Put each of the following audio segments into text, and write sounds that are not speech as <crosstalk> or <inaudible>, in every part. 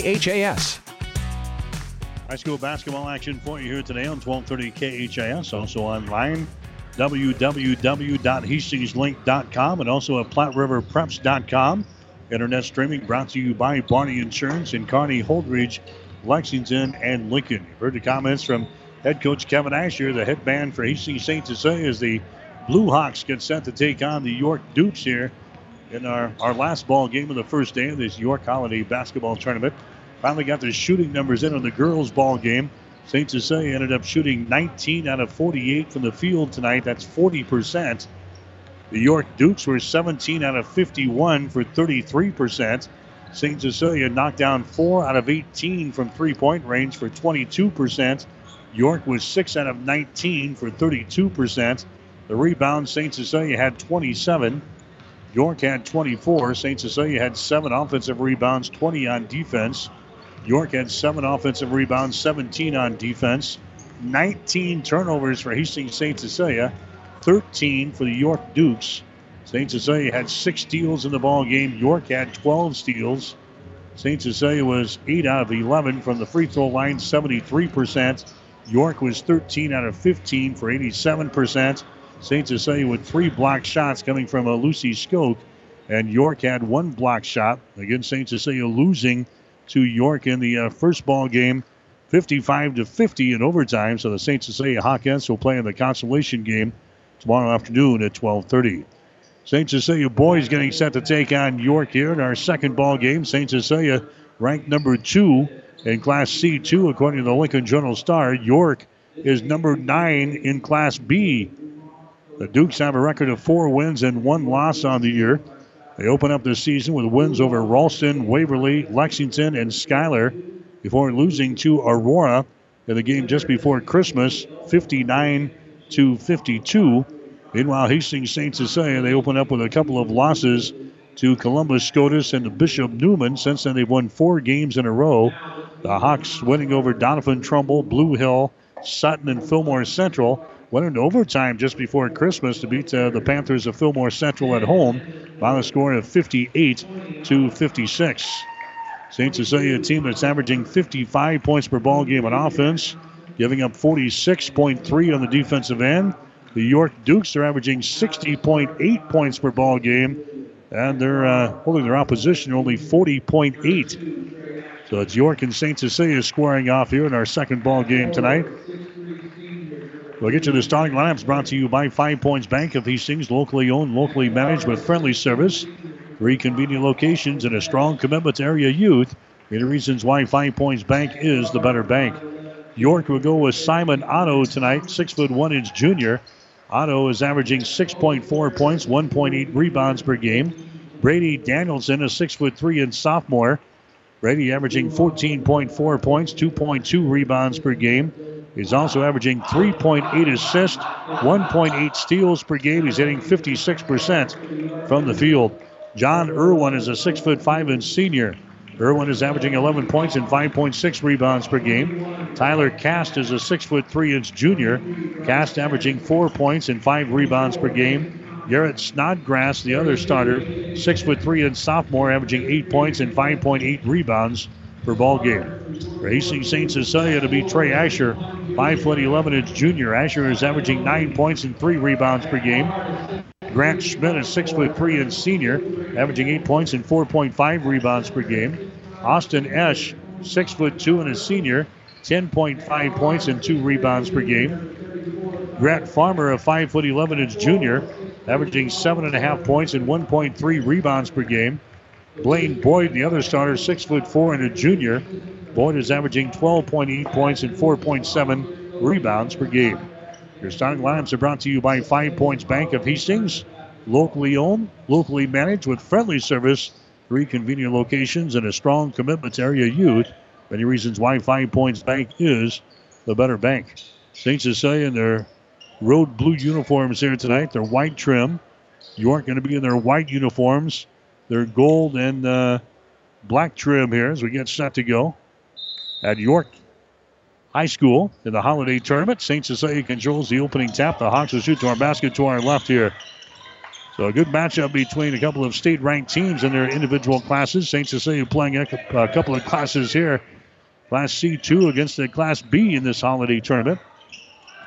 KHAS. High school basketball action for you here today on 1230 KHAS. Also online, www.hastingslink.com and also at PlatteRiverPreps.com. Internet streaming brought to you by Barney Insurance in Kearney, Holdrege, Lexington, and Lincoln. You've heard the comments from head coach Kevin Asher. The headband for Hastings St. Cecilia as the Blue Hawks get set to take on the York Dukes here in our, our last ball game of the first day of this York Holiday basketball tournament. Finally got the shooting numbers in on the girls' ball game. St. Cecilia ended up shooting 19 out of 48 from the field tonight. That's 40%. The York Dukes were 17 out of 51 for 33%. St. Cecilia knocked down 4 out of 18 from three point range for 22%. York was 6 out of 19 for 32%. The rebound, St. Cecilia had 27. York had 24. St. Cecilia had 7 offensive rebounds, 20 on defense. York had 7 offensive rebounds, 17 on defense. 19 turnovers for Hastings St. Cecilia, 13 for the York Dukes. St. Cecilia had 6 steals in the ball game. York had 12 steals. St. Cecilia was 8 out of 11 from the free throw line, 73%. York was 13 out of 15 for 87%. St. Cecilia with three block shots coming from a Lucy Skoke. And York had one block shot. Again, St. Cecilia losing to York in the uh, first ball game, 55 to 50 in overtime. So the St. Cecilia Hawkettes will play in the consolation game tomorrow afternoon at 12:30. St. Cecilia boys getting set to take on York here in our second ball game. St. Cecilia ranked number two in Class C2 according to the Lincoln Journal Star. York is number nine in Class B. The Dukes have a record of four wins and one loss on the year. They open up the season with wins over Ralston, Waverly, Lexington, and Schuyler before losing to Aurora in the game just before Christmas, 59 to 52. Meanwhile, Hastings St. Cecilia, they open up with a couple of losses to Columbus Scotus and Bishop Neumann. Since then, they've won four games in a row. The Hawks winning over Doniphan-Trumbull, Blue Hill, Sutton, and Fillmore Central. Went into overtime just before Christmas to beat uh, the Panthers of Fillmore Central at home by a score of 58 to 56. St. Cecilia, a team that's averaging 55 points per ball game on offense, giving up 46.3 on the defensive end. The York Dukes are averaging 60.8 points per ball game, and they're uh, holding their opposition only 40.8. So it's York and St. Cecilia squaring off here in our second ball game tonight. We'll get to the starting lineups brought to you by Five Points Bank of Hastings, locally owned, locally managed with friendly service. Three convenient locations and a strong commitment to area youth. Many reasons why Five Points Bank is the better bank. York will go with Simon Otto tonight, six foot one inch junior. Otto is averaging 6.4 points, 1.8 rebounds per game. Brady Danielson, a six foot three inch sophomore. Brady averaging 14.4 points, 2.2 rebounds per game. He's also averaging 3.8 assists, 1.8 steals per game. He's hitting 56% from the field. John Irwin is a six foot five inch senior. Irwin is averaging 11 points and 5.6 rebounds per game. Tyler Cast is a six foot three inch junior. Cast averaging four points and five rebounds per game. Garrett Snodgrass, the other starter, six foot three inch sophomore, averaging eight points and 5.8 rebounds per ball game. For Hastings St. Cecilia to be Trey Asher, five foot 11 inch junior. Asher is averaging nine points and three rebounds per game. Grant Schmidt is six foot three and senior, averaging eight points and 4.5 rebounds per game. Austin Esch, six foot two and a senior, 10.5 points and two rebounds per game. Grant Farmer, a five foot 11 inch junior, averaging seven and a half points and 1.3 rebounds per game. Blaine Boyd, the other starter, six foot four and a junior. Boyd is averaging 12.8 points and 4.7 rebounds per game. Your starting lineups are brought to you by Five Points Bank of Hastings, locally owned, locally managed with friendly service, three convenient locations, and a strong commitment to area youth. Many reasons why Five Points Bank is the better bank. St. Cecilia in their road blue uniforms here tonight. They're white trim. York going to be in their white uniforms. Their gold and uh, black trim here as we get set to go. At York High School in the holiday tournament, St. Cecilia controls the opening tap. The Hawks will shoot to our basket to our left here. So a good matchup between a couple of state-ranked teams in their individual classes. St. Cecilia playing a, couple of classes here. Class C2 against the Class B in this holiday tournament.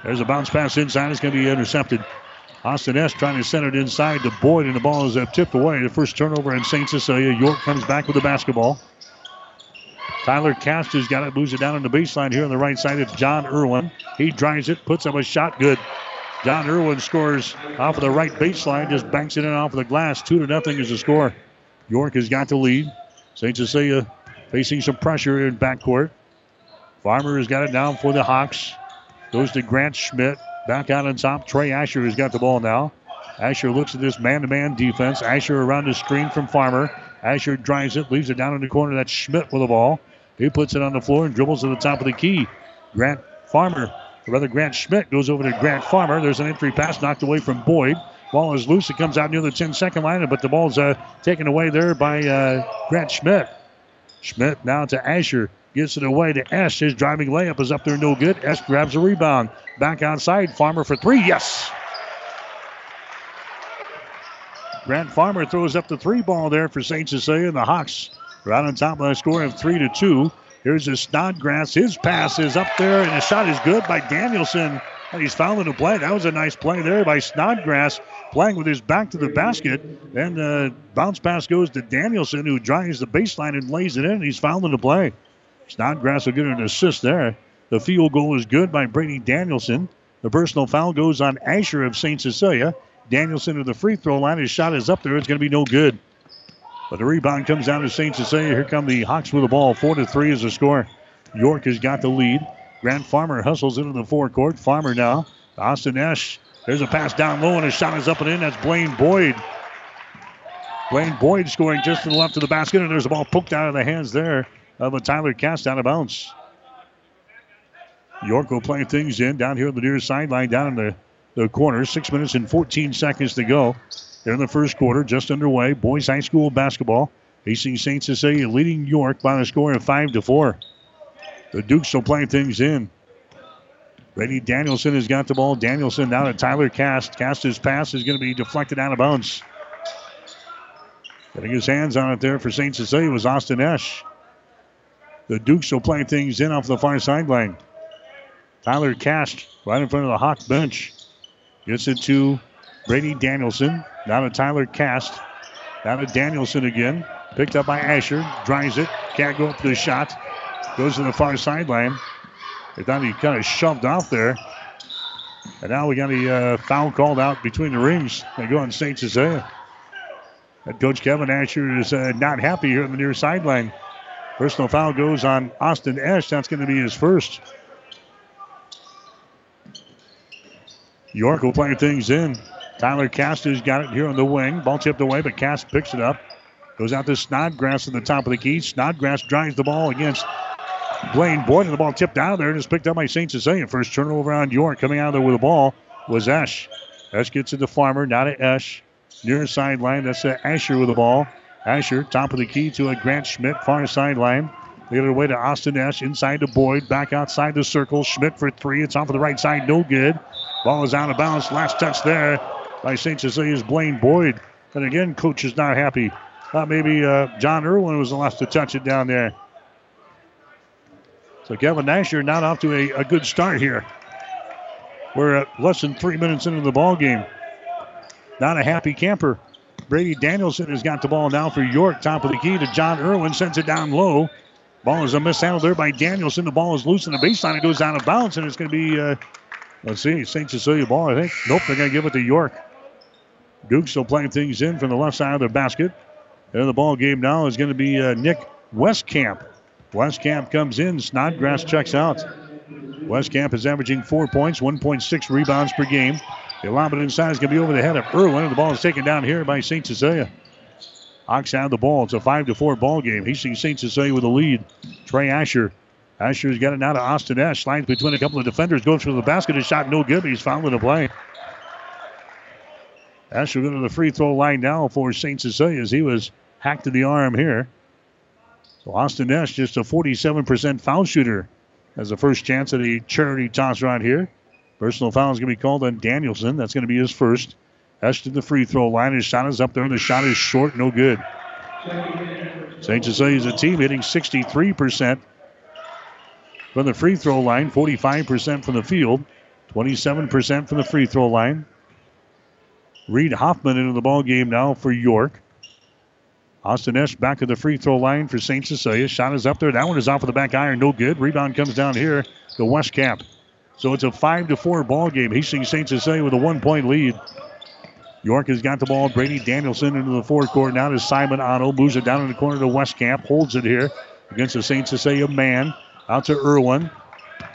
There's a bounce pass inside. It's going to be intercepted. Austin Esch. trying to send it inside to Boyd, and the ball is uh, tipped away. The first turnover in St. Cecilia. York comes back with the basketball. Tyler Cast has got it, moves it down on the baseline here on the right side. It's John Irwin. He drives it, puts up a shot, good. John Irwin scores off of the right baseline, just banks it in off of the glass. Two to nothing is the score. York has got the lead. St. Cecilia facing some pressure in backcourt. Farmer has got it down for the Hawks. Goes to Grant Schmidt. Back out on top. Trey Asher has got the ball now. Asher looks at this man-to-man defense. Asher around the screen from Farmer. Asher drives it, leaves it down in the corner. That's Schmidt with the ball. He puts it on the floor and dribbles to the top of the key. Grant Farmer, or rather Grant Schmidt, goes over to Grant Farmer. There's an entry pass knocked away from Boyd. Ball is loose. It comes out near the 10 second line, but the ball's uh, taken away there by uh, Grant Schmidt. Schmidt now to Asher. Gets it away to Esch. His driving layup is up there, no good. Esch grabs a rebound. Back outside. Farmer for three. Yes. Grant Farmer throws up the three ball there for St. Cecilia, and the Hawks Right on top of the score of three to two. Here's a Snodgrass. His pass is up there, and the shot is good by Danielson. And he's fouling the play. That was a nice play there by Snodgrass, playing with his back to the basket. Then uh, the bounce pass goes to Danielson, who drives the baseline and lays it in. He's fouling the play. Snodgrass will get an assist there. The field goal is good by Brady Danielson. The personal foul goes on Asher of St. Cecilia. Danielson to the free throw line. His shot is up there. It's going to be no good. But the rebound comes down to St. Cecilia. Here come the Hawks with the ball. Four to three is the score. York has got the lead. Grant Farmer hustles into the forecourt. Farmer now. Austin Esch. There's a pass down low, and a shot is up and in. That's Blaine Boyd. Blaine Boyd scoring just to the left of the basket, and there's a ball poked out of the hands there of a Tyler Cast out of bounds. York will play things in down here on the near sideline, down in the, the corner. Six minutes and 14 seconds to go. They're in the first quarter, just underway. Boys High School basketball. Facing St. Cecilia leading York by the score of 5 to 4. The Dukes will play things in. Brady Danielson has got the ball. Danielson down to Tyler Cast. Cast's pass is going to be deflected out of bounds. Getting his hands on it there for St. Cecilia was Austin Esch. The Dukes will play things in off the far sideline. Tyler Cast right in front of the Hawk bench. Gets it to Brady Danielson. Now to Tyler Cast. Now to Danielson again. Picked up by Asher. Drives it. Can't go up to the shot. Goes to the far sideline. They thought he kind of shoved off there. And now we got a uh, foul called out between the rings. They go on St. Cecilia. And Coach Kevin Asher is uh, not happy here on the near sideline. Personal foul goes on Austin Esch. That's going to be his first. York will play things in. Tyler Cast has got it here on the wing. Ball tipped away, but Cast picks it up. Goes out to Snodgrass at the top of the key. Snodgrass drives the ball against Blaine Boyd, and the ball tipped out of there and is picked up by St. Cecilia. First turnover on York. Coming out of there with the ball was Esch. Esch gets it to Farmer, not to Esch. Near sideline, that's Asher with the ball. Asher, top of the key to a Grant Schmidt, far sideline. The other way to Austin Esch, inside to Boyd, back outside the circle. Schmidt for three. It's off of the right side, no good. Ball is out of bounds. Last touch there by St. Cecilia's Blaine Boyd. And again, coach is not happy. Thought maybe uh, John Irwin was the last to touch it down there. So Kevin Asher not off to a, a good start here. We're less than three minutes into the ball game. Not a happy camper. Brady Danielson has got the ball now for York. Top of the key to John Irwin. Sends it down low. Ball is a mishandle there by Danielson. The ball is loose in the baseline. It goes out of bounds, and it's going to be, uh, let's see, St. Cecilia ball, I think. Nope, they're going to give it to York. Duke still playing things in from the left side of the basket. And the ball game now is going to be uh, Nick Westcamp. Westcamp comes in. Snodgrass checks out. Westcamp is averaging four points, 1.6 rebounds per game. The allotment inside is going to be over the head of Irwin, and the ball is taken down here by St. Cecilia. Hawks have the ball. It's a 5 to 4 ball game. He sees St. Cecilia with a lead. Trey Asher. Asher's got it now to Austin Esch. Slides between a couple of defenders. Goes for the basket. His shot no good, he's fouling the play. Asher going to the free throw line now for St. Cecilia as he was hacked to the arm here. So Austin Esch just a 47% foul shooter as the first chance at a charity toss right here. Personal foul is going to be called on Danielson. That's going to be his first. Esch to the free throw line. His shot is up there, and the shot is short, no good. St. Cecilia is a team hitting 63% from the free throw line, 45% from the field, 27% from the free throw line. Reed Hoffman into the ball game now for York. Austin Esch back at the free throw line for St. Cecilia. Shot is up there. That one is off of the back iron. No good. Rebound comes down here to Westcamp. So it's a 5 to 4 ball game. Hastings St. Cecilia with a one point lead. York has got the ball. Brady Danielson into the forecourt. Now to Simon Otto. Moves it down in the corner to Westcamp. Holds it here against the St. Cecilia man. Out to Irwin.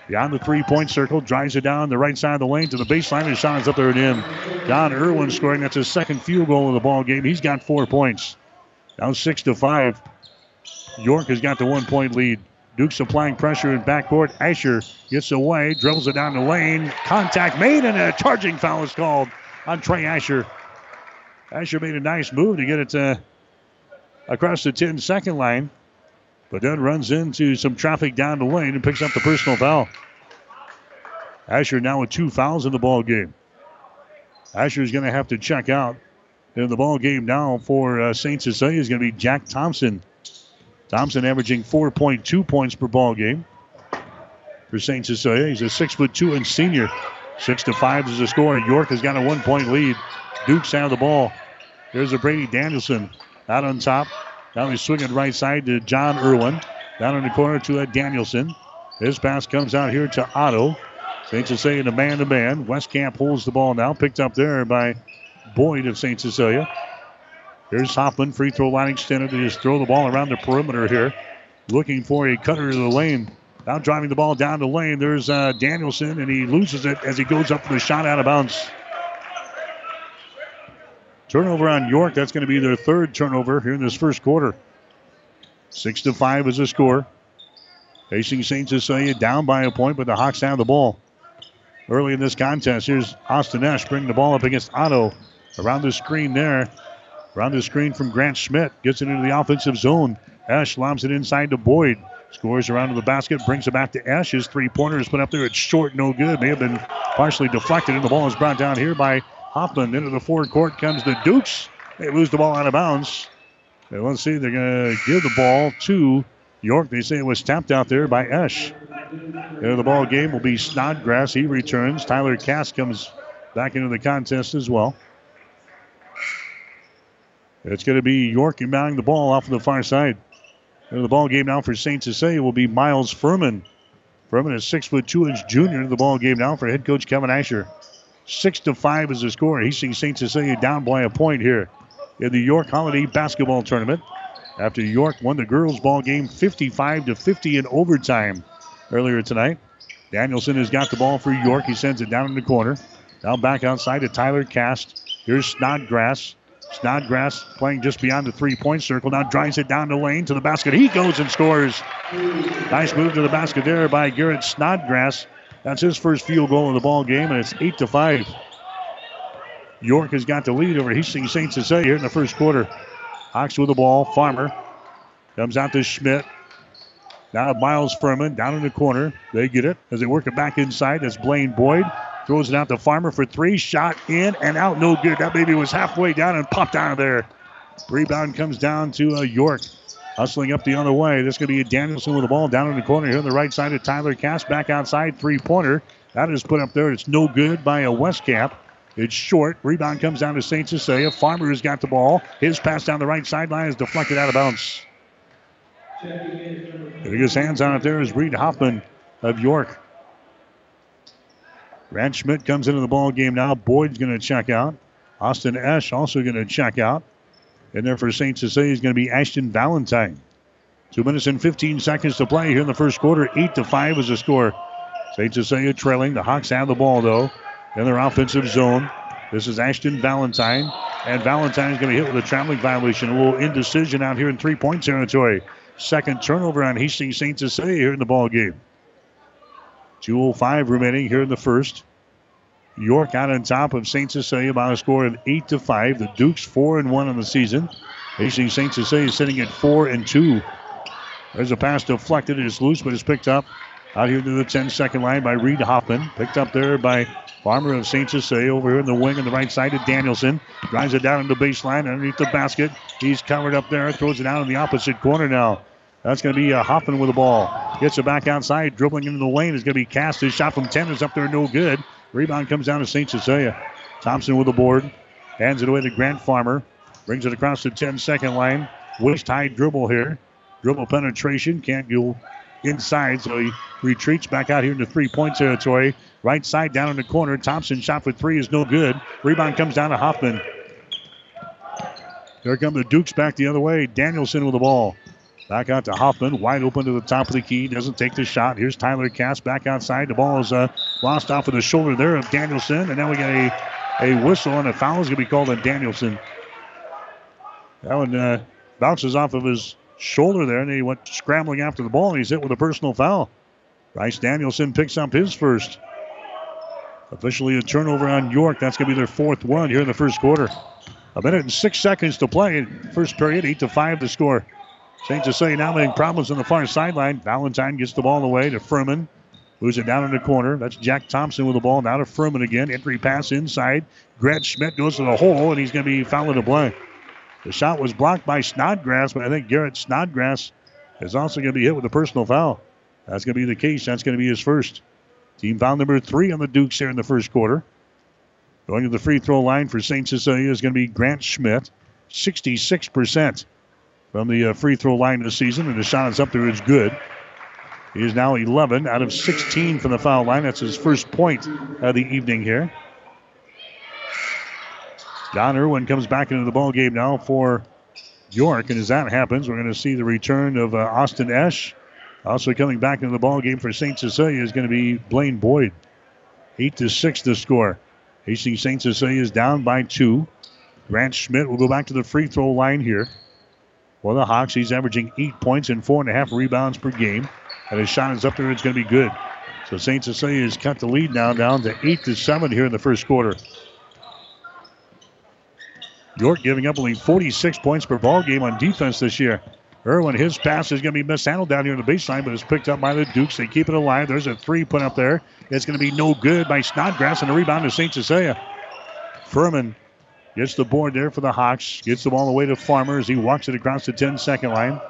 Beyond the three point circle. Drives it down the right side of the lane to the baseline. And shot is up there and in. John Irwin scoring. That's his second field goal of the ball game. He's got four points. Now six to five. York has got the one point lead. Duke's applying pressure in backcourt. Asher gets away, dribbles it down the lane. Contact made, and a charging foul is called on Trey Asher. Asher made a nice move to get it uh, across the 10 second line, but then runs into some traffic down the lane and picks up the personal foul. Asher now with two fouls in the ball game. Asher is going to have to check out. In the ball game now for uh, St. Cecilia is going to be Jack Thompson. Thompson averaging 4.2 points per ball game for St. Cecilia. He's a six foot two and senior. Six to five is the score. York has got a one point lead. Duke's out of the ball. There's a Brady Danielson out on top. Now he's swinging right side to John Irwin. Down in the corner to uh, Danielson. His pass comes out here to Otto. St. Cecilia in a man to man. Westcamp holds the ball now. Picked up there by Boyd of St. Cecilia. Here's Hoffman, free throw line extended to just throw the ball around the perimeter here. Looking for a cutter to the lane. Now driving the ball down the lane. There's uh, Danielson, and he loses it as he goes up for the shot out of bounds. Turnover on York. That's going to be their third turnover here in this first quarter. Six to five is the score. Facing St. Cecilia down by a point, but the Hawks have the ball. Early in this contest, here's Austin Esch bringing the ball up against Otto. Around the screen there. Around the screen from Grant Schmidt. Gets it into the offensive zone. Esch lobs it inside to Boyd. Scores around to the basket, brings it back to Esch. His three pointer is put up there. It's short, no good. May have been partially deflected, and the ball is brought down here by Hoffman. Into the forward court comes the Dukes. They lose the ball out of bounds. And let's see, they're going to give the ball to York. They say it was tapped out there by Esch. There, the ball game will be Snodgrass. He returns. Tyler Cast comes back into the contest as well. It's going to be York inbounding the ball off of the far side. And the ball game now for St. Cecilia will be Miles Furman. Furman is six foot two inch junior the ball game now for head coach Kevin Asher. Six to five is the score. He's seeing St. Cecilia down by a point here in the York Holiday Basketball Tournament. After York won the girls' ball game 55 to 50 in overtime earlier tonight. Danielson has got the ball for York. He sends it down in the corner. Now back outside to Tyler Cast. Here's Snodgrass. Snodgrass playing just beyond the three point circle. Now drives it down the lane to the basket. He goes and scores. Nice move to the basket there by Garrett Snodgrass. That's his first field goal of the ball game, and it's 8 to 5. York has got the lead over Hastings St. Cecilia here in the first quarter. Hawks with the ball. Farmer comes out to Schmidt. Now Miles Furman down in the corner. They get it as they work it back inside. That's Blaine Boyd. Throws it out to Farmer for three. Shot in and out. No good. That baby was halfway down and popped out of there. Rebound comes down to uh, York. Hustling up the other way. This going to be a Danielson with the ball down in the corner here on the right side of Tyler Cast. Back outside. Three pointer. That is put up there. It's no good by a Westcamp. It's short. Rebound comes down to St. Cecilia. Farmer has got the ball. His pass down the right sideline is deflected out of bounds. His hands on it there is Reed Hoffman of York. Grant Schmidt comes into the ball game now. Boyd's going to check out. Austin Esch also going to check out. And there for St. Cecilia is going to be Ashton Valentine. Two minutes and 15 seconds to play here in the first quarter. Eight to five is the score. St. Cecilia trailing. The Hawks have the ball though in their offensive zone. This is Ashton Valentine. And Valentine is going to hit with a traveling violation. A little indecision out here in three point territory. Second turnover on Hastings St. Cecilia here in the ball game. 2.05 remaining here in the first. York out on top of St. Cecilia by a score of 8 to 5. The Dukes 4 and 1 on the season. Hastings St. Cecilia sitting at 4 and 2. There's a pass deflected. It is loose, but it's picked up Out here to the 10 second line by Reed Hoffman. Picked up there by Farmer of St. Cecilia over here in the wing on the right side to Danielson. Drives it down in the baseline underneath the basket. He's covered up there. Throws it out in the opposite corner now. That's going to be uh, Hoffman with the ball. Gets it back outside. Dribbling into the lane is going to be Cast. His shot from 10 is up there, no good. Rebound comes down to St. Cecilia. Thompson with the board. Hands it away to Grant Farmer. Brings it across the 10 second line. Waist high dribble here. Dribble penetration. Can't go inside, so he retreats back out here into three point territory. Right side down in the corner. Thompson shot for three is no good. Rebound comes down to Hoffman. There come the Dukes back the other way. Danielson with the ball. Back out to Hoffman, wide open to the top of the key. Doesn't take the shot. Here's Tyler Cast back outside. The ball is uh, lost off of the shoulder there of Danielson. And now we got a, a whistle and a foul is going to be called on Danielson. That one uh, bounces off of his shoulder there, and he went scrambling after the ball, and he's hit with a personal foul. Bryce Danielson picks up his first. Officially a turnover on York. That's going to be their fourth one here in the first quarter. A minute and six seconds to play. First period, eight to five to score. St. Cecilia now having problems on the far sideline. Valentine gets the ball away to Furman. Moves it down in the corner. That's Jack Thompson with the ball. Now to Furman again. Entry pass inside. Grant Schmidt goes to the hole, and he's going to be fouled to play. The shot was blocked by Snodgrass, but I think Garrett Snodgrass is also going to be hit with a personal foul. That's going to be the case. That's going to be his first. Team foul number three on the Dukes here in the first quarter. Going to the free throw line for St. Cecilia is going to be Grant Schmidt. 66% from the uh, free throw line this season, and the shot is up there. It's good. He is now 11 out of 16 from the foul line. That's his first point of the evening here. John Irwin comes back into the ball game now for York, and as that happens, we're going to see the return of uh, Austin Esch. Also coming back into the ball game for St. Cecilia is going to be Blaine Boyd. Eight to six to score. Hastings St. Cecilia is down by two. Grant Schmidt will go back to the free throw line here. For the Hawks, he's averaging eight points and four and a half rebounds per game. And his shot is up there. It's going to be good. So St. Cecilia has cut the lead now down to eight to seven here in the first quarter. York giving up only 46 points per ball game on defense this year. Irwin, his pass is going to be mishandled down here in the baseline, but it's picked up by the Dukes. They keep it alive. There's a three put up there. It's going to be no good by Snodgrass, and a rebound to St. Cecilia. Furman gets the board there for the Hawks. Gets the ball away to Farmer as he walks it across the 10 second line.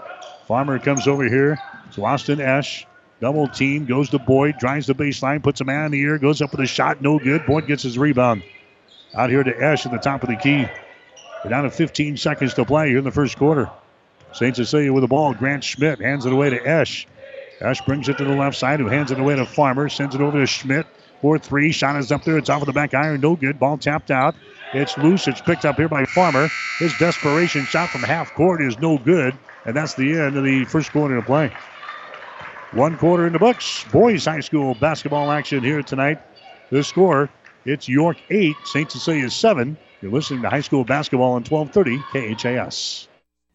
Farmer comes over here to Austin Esch. Double team, goes to Boyd, drives the baseline, puts a man in the air, goes up with a shot, no good. Boyd gets his rebound. Out here to Esch at the top of the key. We're down to 15 seconds to play here in the first quarter. St. Cecilia with the ball. Grant Schmidt hands it away to Esch. Esch brings it to the left side, who hands it away to Farmer. Sends it over to Schmidt. 4 3. Shot is up there. It's off of the back iron. No good. Ball tapped out. It's loose. It's picked up here by Farmer. His desperation shot from half court is no good. And that's the end of the first quarter of play. One quarter in the books. Boys High School basketball action here tonight. The score, it's York 8, St. Cecilia 7. You're listening to high school basketball on 1230 KHAS.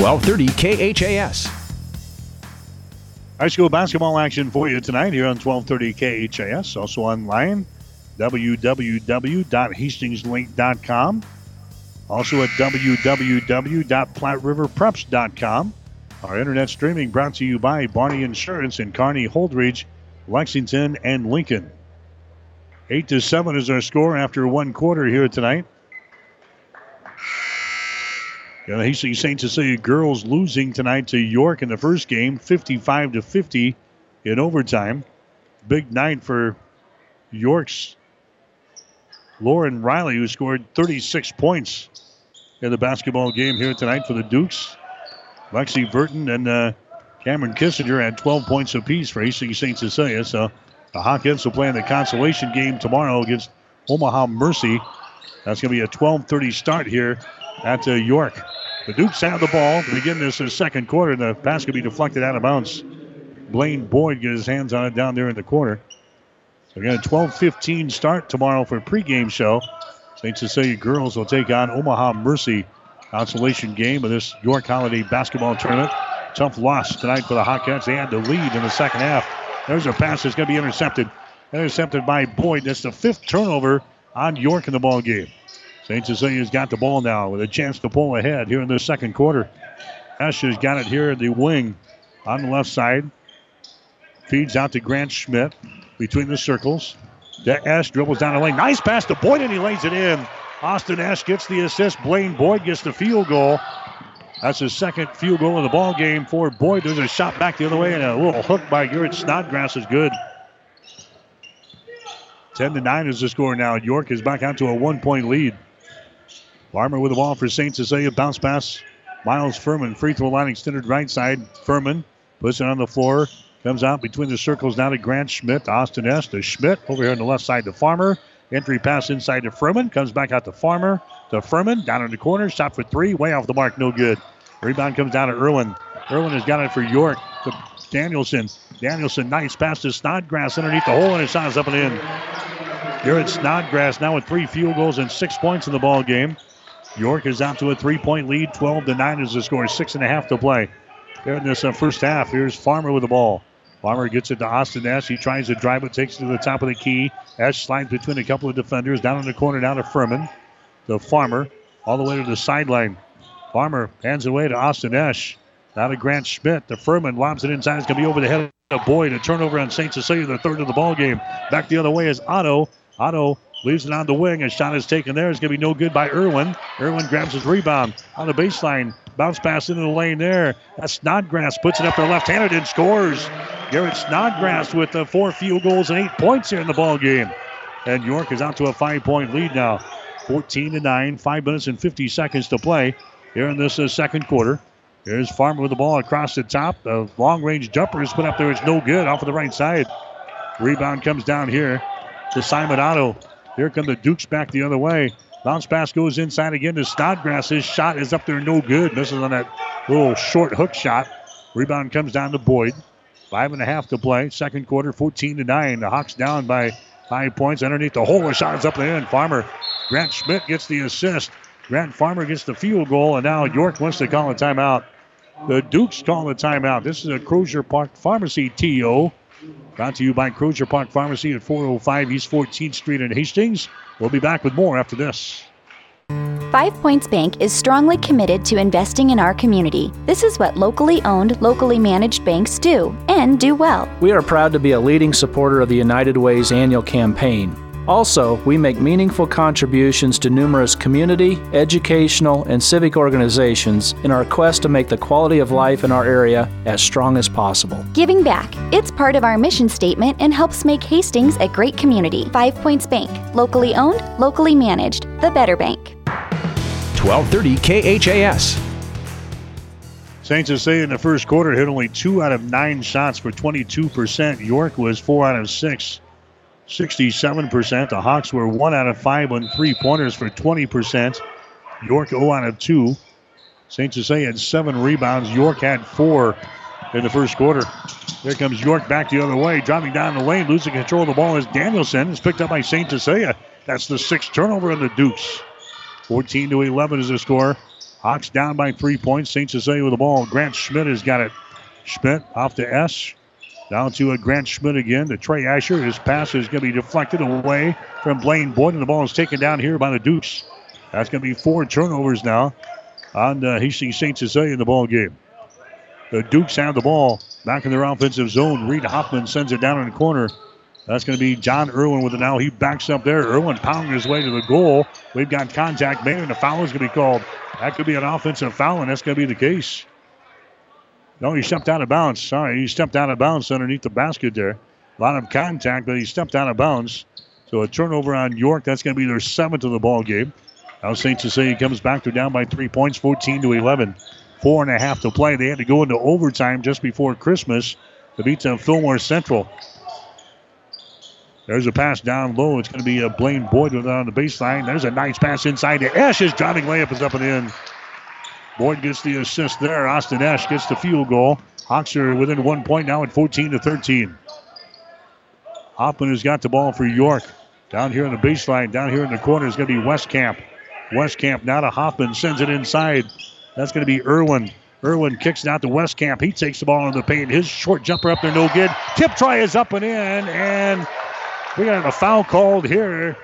1230 KHAS. High school basketball action for you tonight here on 1230 KHAS. Also online, www.hastingslink.com. Also at www.platteriverpreps.com. Our internet streaming brought to you by Barney Insurance in Kearney, Holdrege, Lexington, and Lincoln. 8 to 7 is our score after one quarter here tonight. The Hastings St. Cecilia girls losing tonight to York in the first game, 55 to 50 in overtime. Big night for York's Lauren Riley, who scored 36 points in the basketball game here tonight for the Dukes. Lexi Burton and uh, Cameron Kissinger had 12 points apiece for Hastings St. Cecilia. So the Hawkettes will play in the consolation game tomorrow against Omaha Mercy. That's going to be a 12:30 start here at uh, York. The Dukes have the ball to begin this second quarter. The pass could be deflected out of bounds. Blaine Boyd get his hands on it down there in the corner. So again, a 12-15 start tomorrow for pregame show. St. Cecilia girls will take on Omaha Mercy consolation game of this York Holiday basketball tournament. Tough loss tonight for the Hawkettes. They had the lead in the second half. There's a pass that's going to be intercepted. Intercepted by Boyd. That's the fifth turnover on York in the ball game. St. Cecilia's got the ball now with a chance to pull ahead here in the second quarter. Esch has got it here in the wing on the left side. Feeds out to Grant Schmidt between the circles. Esch dribbles down the lane. Nice pass to Boyd, and he lays it in. Austin Esch gets the assist. Blaine Boyd gets the field goal. That's his second field goal of the ball game for Boyd. There's a shot back the other way, and a little hook by Garrett Snodgrass is good. 10 to 9 is the score now. York is back out to a one point lead. Farmer with the ball for St. Cecilia. Bounce pass. Miles Furman, free throw line extended right side. Furman puts it on the floor. Comes out between the circles now to Grant Schmidt. Austin Esch. to Schmidt. Over here on the left side to Farmer. Entry pass inside to Furman. Comes back out to Farmer. To Furman. Down in the corner. Shot for three. Way off the mark. No good. Rebound comes down to Irwin. Irwin has got it for York. To Danielson. Danielson, nice pass to Snodgrass underneath the hole, and his shot up and in. Garrett Snodgrass now with three field goals and six points in the ball game. York is out to a three-point lead. 12 to 9 is the score. Six and a half to play. Here in this uh, first half, here's Farmer with the ball. Farmer gets it to Austin Esch. He tries to drive it, takes it to the top of the key. Esch slides between a couple of defenders. Down in the corner, down to Furman. The Farmer, all the way to the sideline. Farmer hands it away to Austin Esch. Now to Grant Schmidt. The Furman lobs it inside. It's going to be over the head of Boyd. A turnover on St. Cecilia, the third of the ball game. Back the other way is Otto. Otto leaves it on the wing. A shot is taken there. It's going to be no good by Irwin. Irwin grabs his rebound on the baseline. Bounce pass into the lane there. That's Snodgrass puts it up there left-handed and scores. Garrett Snodgrass with four field goals and eight points here in the ball game. And York is out to a five-point lead now. 14 to 9, 5 minutes and 50 seconds to play here in this uh, second quarter. Here's Farmer with the ball across the top. The long range jumper is put up there. It's no good off of the right side. Rebound comes down here to Simon Otto. Here come the Dukes back the other way. Bounce pass goes inside again to Snodgrass. His shot is up there, no good. Misses on that little short hook shot. Rebound comes down to Boyd. Five and a half to play. Second quarter, 14 to 9. The Hawks down by five points underneath the hole. The shot is up there. And Farmer. Grant Schmidt gets the assist. Grant Farmer gets the field goal, and now York wants to call a timeout. The Dukes call a timeout. This is a Crozier Park Pharmacy TO. Brought to you by Crozier Park Pharmacy at 405 East 14th Street in Hastings. We'll be back with more after this. Five Points Bank is strongly committed to investing in our community. This is what locally owned, locally managed banks do, and do well. We are proud to be a leading supporter of the United Way's annual campaign. Also, we make meaningful contributions to numerous community, educational, and civic organizations in our quest to make the quality of life in our area as strong as possible. Giving back. It's part of our mission statement and helps make Hastings a great community. Five Points Bank. Locally owned, locally managed. The better bank. 1230 KHAS. St. Cecilia in the first quarter hit only two out of nine shots for 22%. York was four out of six. 67%. The Hawks were 1 out of 5 on three pointers for 20%. York 0 out of 2. St. Cecilia had 7 rebounds. York had 4 in the first quarter. Here comes York back the other way, driving down the lane, losing control of the ball as Danielson is picked up by St. Cecilia. That's the sixth turnover in the Dukes. 14 to 11 is the score. Hawks down by three points. St. Cecilia with the ball. Grant Schmidt has got it. Schmidt off to Esch. Down to a Grant Schmidt again. To Trey Asher. His pass is going to be deflected away from Blaine Boyd, and the ball is taken down here by the Dukes. That's going to be four turnovers now on uh, Hastings St. Cecilia in the ball game. The Dukes have the ball back in their offensive zone. Reed Hoffman sends it down in the corner. That's going to be John Irwin with it now. He backs up there. Irwin pounding his way to the goal. We've got contact made, and the foul is going to be called. That could be an offensive foul, and that's going to be the case. No, he stepped out of bounds. Sorry, he stepped out of bounds underneath the basket there. A lot of contact, but he stepped out of bounds. So a turnover on York. That's going to be their seventh of the ball game. Now St. Cecilia comes back. They're down by three points, 14 to 11. Four and a half to play. They had to go into overtime just before Christmas to beat them Fillmore Central. There's a pass down low. It's going to be a Blaine Boyd on the baseline. There's a nice pass inside to Esch. His driving layup is up and in. Boyd gets the assist there. Austin Esch gets the field goal. Hawks are within one point now at 14 to 13. Hoffman has got the ball for York. Down here in the baseline, down here in the corner is going to be Westcamp. Westcamp now to Hoffman, sends it inside. That's going to be Irwin. Irwin kicks it out to Westcamp. He takes the ball in the paint. His short jumper up there, no good. Tip try is up and in, and we got a foul called here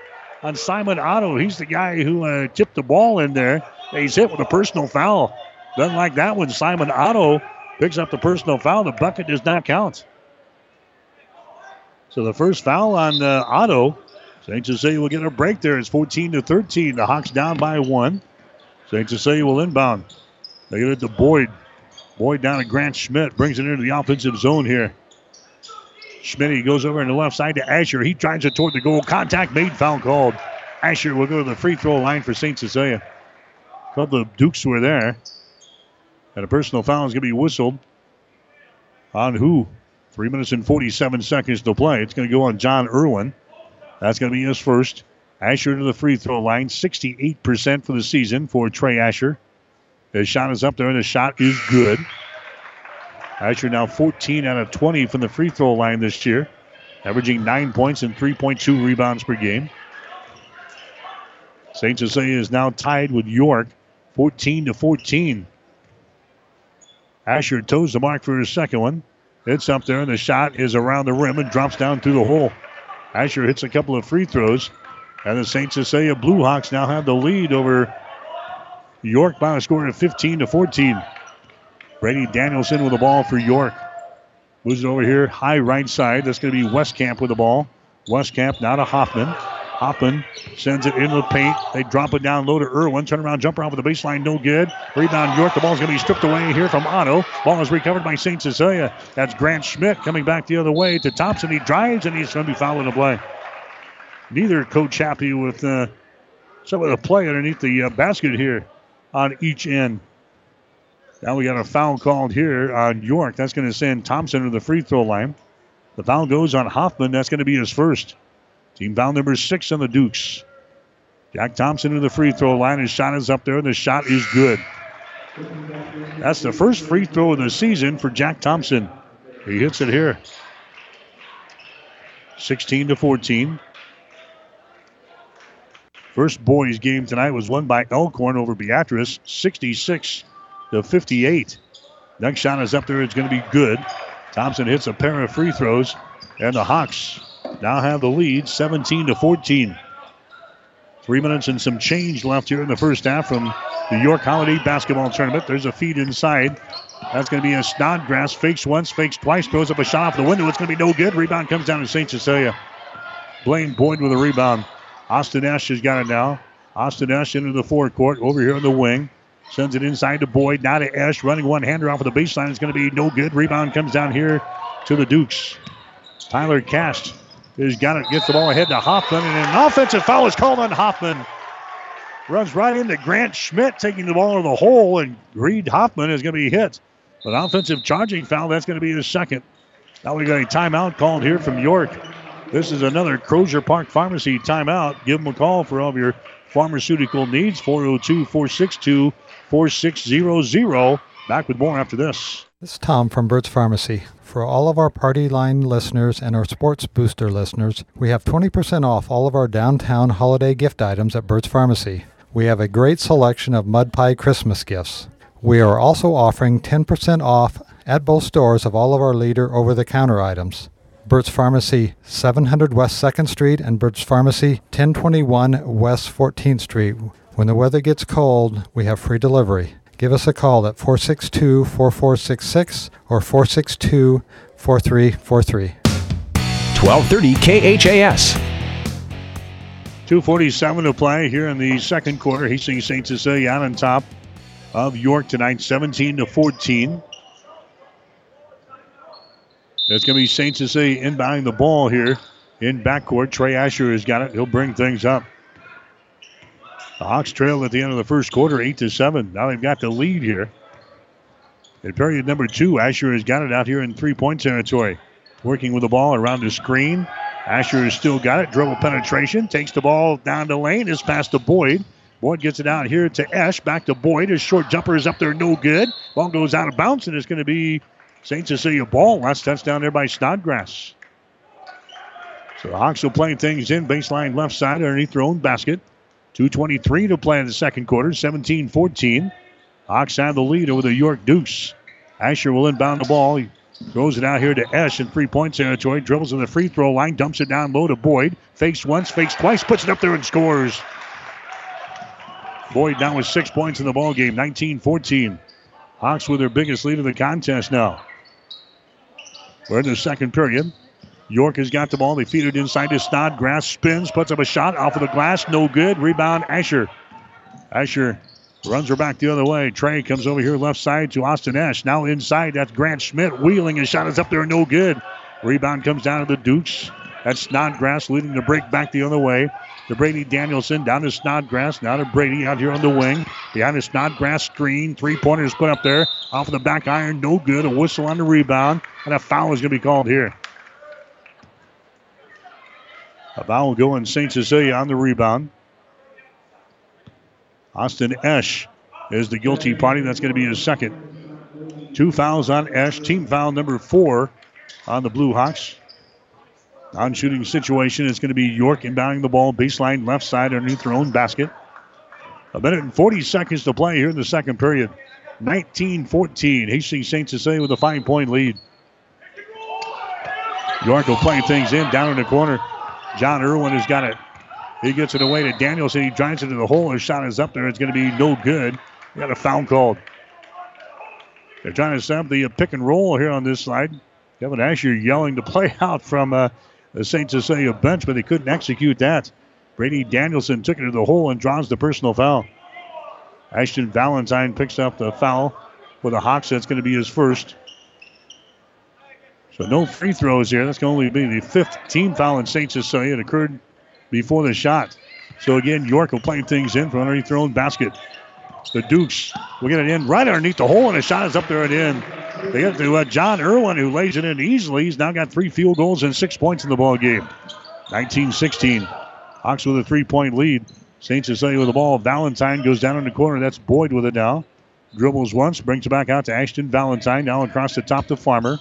on Simon Otto. He's the guy who uh, tipped the ball in there. He's hit with a personal foul. Doesn't like that one. Simon Otto picks up the personal foul. The bucket does not count. So the first foul on uh, Otto. St. Cecilia will get a break there. It's 14 to 13. The Hawks down by one. St. Cecilia will inbound. They get it to Boyd. Boyd down to Grant Schmidt. Brings it into the offensive zone here. Schmidt he goes over on the left side to Asher. He drives it toward the goal. Contact made, foul called. Asher will go to the free throw line for St. Cecilia. Couple of Dukes were there. And a personal foul is going to be whistled on who? Three minutes and 47 seconds to play. It's going to go on John Irwin. That's going to be his first. Asher to the free throw line. 68% for the season for Trey Asher. His shot is up there, and the shot is good. Asher now 14 out of 20 from the free throw line this year, averaging 9 points and 3.2 rebounds per game. St. Cecilia is now tied with York, 14 to 14. Asher toes the mark for his second one. It's up there, and the shot is around the rim and drops down through the hole. Asher hits a couple of free throws, and the St. Cecilia Blue Hawks now have the lead over York by a score of 15 to 14. Brady Danielson with the ball for York. Moves it over here, high right side. That's going to be Westcamp with the ball. Westcamp now to Hoffman. Hoffman sends it in the paint. They drop it down low to Irwin. Turn around, jumper off of the baseline, no good. Rebound York. The ball's going to be stripped away here from Otto. Ball is recovered by St. Cecilia. That's Grant Schmidt coming back the other way to Thompson. He drives and he's going to be fouling the play. Neither coach happy with uh, some of the play underneath the uh, basket here on each end. Now we got a foul called here on York. That's going to send Thompson to the free throw line. The foul goes on Hoffman. That's going to be his first. Team foul number six on the Dukes. Jack Thompson to the free throw line. His shot is up there, and the shot is good. That's the first free throw of the season for Jack Thompson. He hits it here. 16 to 14. First boys game tonight was won by Elkhorn over Beatrice, 66 to 58. Next shot is up there. It's going to be good. Thompson hits a pair of free throws, and the Hawks now have the lead, 17 to 14. Three minutes and some change left here in the first half from the York Holiday Basketball Tournament. There's a feed inside. That's going to be a Snodgrass. Fakes once, fakes twice, throws up a shot off the window. It's going to be no good. Rebound comes down to St. Cecilia. Blaine Boyd with a rebound. Austin Esch has got it now. Austin Esch into the forecourt over here on the wing. Sends it inside to Boyd. Now to Esch. Running one hander off of the baseline. It's going to be no good. Rebound comes down here to the Dukes. Tyler Cast has got it. Gets the ball ahead to Hoffman. And an offensive foul is called on Hoffman. Runs right into Grant Schmidt taking the ball in the hole. And Reed Hoffman is going to be hit. An offensive charging foul. That's going to be his second. Now we got a timeout called here from York. This is another Crozier Park Pharmacy timeout. Give them a call for all of your pharmaceutical needs. 402 462 4600. Back with more after this. Is Tom from Burt's Pharmacy. For all of our Party Line listeners and our Sports Booster listeners, we have 20% off all of our downtown holiday gift items at Burt's Pharmacy. We have a great selection of mud pie Christmas gifts. We are also offering 10% off at both stores of all of our leader over the counter items. Burt's Pharmacy, 700 West 2nd Street, and Burt's Pharmacy, 1021 West 14th Street. When the weather gets cold, we have free delivery. Give us a call at 462 4466 or 462 4343. 1230 KHAS. 247 to play here in the second quarter. Hastings St. Cecilia out on top of York tonight, 17 to 14. It's going to be St. Cecilia inbounding the ball here in backcourt. Trey Asher has got it. He'll bring things up. The Hawks trailed at the end of the first quarter, 8 to 7. Now they've got the lead here. In period number two, Asher has got it out here in three point territory. Working with the ball around the screen. Asher has still got it. Dribble penetration. Takes the ball down the lane. Is past to Boyd. Boyd gets it out here to Esch. Back to Boyd. His short jumper is up there, no good. Ball goes out of bounds, and it's going to be St. Cecilia ball. Last touchdown there by Snodgrass. So the Hawks will play things in baseline left side underneath their own basket. 2.23 to play in the second quarter, 17 14. Hawks have the lead over the York Dukes. Asher will inbound the ball. He throws it out here to Esch in three point territory. Dribbles in the free throw line, dumps it down low to Boyd. Fakes once, fakes twice, puts it up there and scores. Boyd now with six points in the ball game, 19 14. Hawks with their biggest lead of the contest now. We're in the second period. York has got the ball. They feed it inside to Snodgrass. Spins, puts up a shot off of the glass. No good. Rebound, Asher. Asher runs her back the other way. Trey comes over here left side to Austin Esch. Now inside, that's Grant Schmidt wheeling. His shot is up there, no good. Rebound comes down to the Dukes. That's Snodgrass leading the break back the other way. To Brady Danielson down to Snodgrass. Now to Brady out here on the wing. Behind the Snodgrass screen. Three pointers put up there. Off of the back iron. No good. A whistle on the rebound. And a foul is going to be called here. A foul going St. Cecilia on the rebound. Austin Esch is the guilty party. That's going to be his second. Two fouls on Esch. Team foul number four on the Blue Hawks. On shooting situation it's going to be York inbounding the ball baseline left side underneath their own basket. A minute and 40 seconds to play here in the second period. 19 14. Hastings St. Cecilia with a five point lead. York will play things in down in the corner. John Irwin has got it. He gets it away to Danielson. He drives it to the hole. His shot is up there. It's going to be no good. We got a foul called. They're trying to set up the pick and roll here on this side. Kevin Asher yelling to play <laughs> out from uh, the St. Cecilia bench, but they couldn't execute that. Brady Danielson took it to the hole and draws the personal foul. Ashton Valentine picks up the foul for the Hawks. That's going to be his first. So no free throws here. That's going to only be the fifth team foul in St. Cecilia. It occurred before the shot. So again, York will play things in from underneath their own basket. The Dukes will get it in right underneath the hole, and the shot is up there and in. They get to uh, John Irwin, who lays it in easily. He's now got three field goals and six points in the ball game. 19-16. Hawks with a three-point lead. St. Cecilia with the ball. Valentine goes down in the corner. That's Boyd with it now. Dribbles once, brings it back out to Ashton Valentine. Now across the top to Farmer.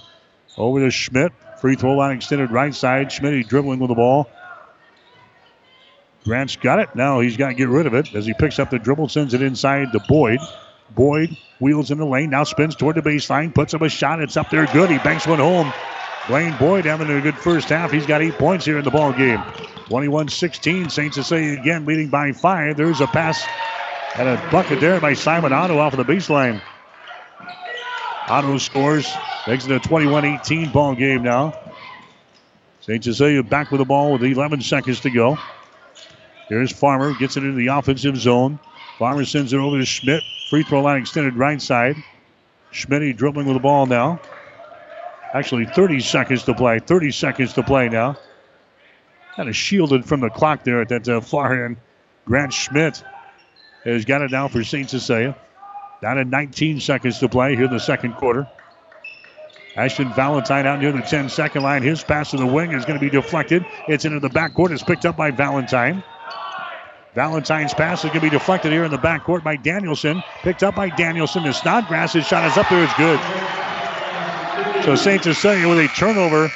Over to Schmidt. Free throw line extended right side. Schmidt dribbling with the ball. Grant's got it. Now he's got to get rid of it as he picks up the dribble, sends it inside to Boyd. Boyd wheels in the lane, now spins toward the baseline, puts up a shot. It's up there good. He banks one home. Blaine Boyd having a good first half. He's got eight points here in the ball game. 21-16. St. Cecilia again leading by five. There's a pass and a bucket there by Simon Otto off of the baseline. Otto scores, makes it a 21-18 ball game now. St. Cecilia back with the ball with 11 seconds to go. Here's Farmer, gets it into the offensive zone. Farmer sends it over to Schmidt. Free throw line extended right side. Schmidt dribbling with the ball now. Actually, 30 seconds to play. 30 seconds to play now. Kind of shielded from the clock there at that uh, far end. Grant Schmidt has got it now for St. Cecilia. Down to 19 seconds to play here in the second quarter. Ashton Valentine out near the 10 second line. His pass to the wing is going to be deflected. It's into the backcourt. It's picked up by Valentine. Valentine's pass is going to be deflected here in the backcourt by Danielson. Picked up by Danielson. The Snodgrass's shot is up there. It's good. So St. Cecilia with a turnover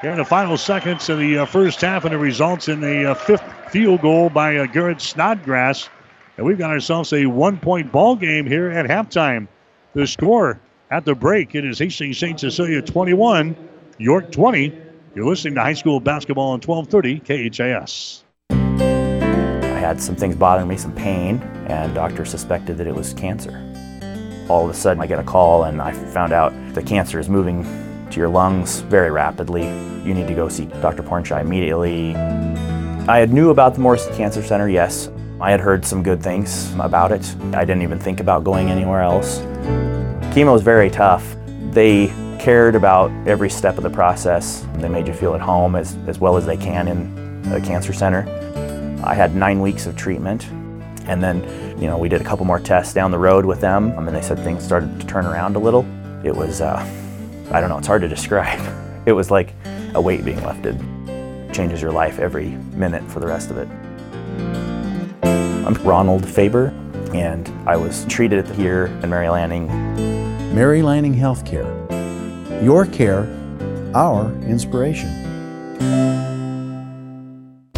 here in the final seconds of the uh, first half, and it results in a uh, fifth field goal by uh, Garrett Snodgrass. And we've got ourselves a one-point ball game here at halftime. The score at the break, it is Hastings St. Cecilia 21, York 20. You're listening to high school basketball on 1230 KHAS I had some things bothering me, some pain, and doctor suspected that it was cancer. All of a sudden, I get a call and I found out the cancer is moving to your lungs very rapidly. You need to go see Dr. Pornchai immediately. I knew about the Morrison Cancer Center, yes. I had heard some good things about it. I didn't even think about going anywhere else. Chemo is very tough. They cared about every step of the process. They made you feel at home as, as well as they can in a cancer center. I had nine weeks of treatment. And then, you know, we did a couple more tests down the road with them, and they said things started to turn around a little. It was, uh, I don't know, it's hard to <laughs> describe. It was like a weight being lifted. Changes your life every minute for the rest of it. I'm Ronald Faber, and I was treated here in Mary Lanning. Mary Lanning Healthcare. Your care, our inspiration.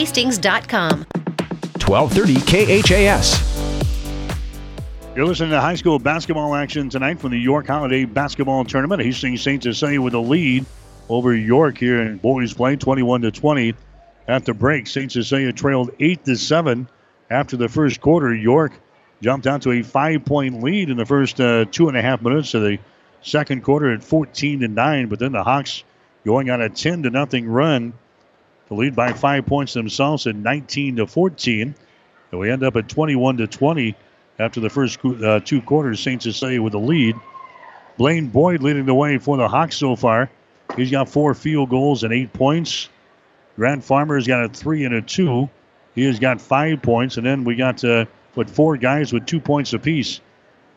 hastings.com. 1230 KHAS. You're listening to high school basketball action tonight from the York Holiday Basketball Tournament. Hastings St. Cecilia with a lead over York here in boys play, 21 to 20. At the break, St. Cecilia trailed 8 to 7 after the first quarter. York jumped out to a five-point lead in the first uh, two and a half minutes of the second quarter at 14 to 9. But then the Hawks going on a 10 to nothing run lead by five points themselves at 19 to 14. And we end up at 21 to 20 after the first uh, two quarters. St. Cecilia with the lead. Blaine Boyd leading the way for the Hawks so far. He's got four field goals and eight points. Grant Farmer's got a three and a two. He has got five points. And then we got uh, what four guys with two points apiece.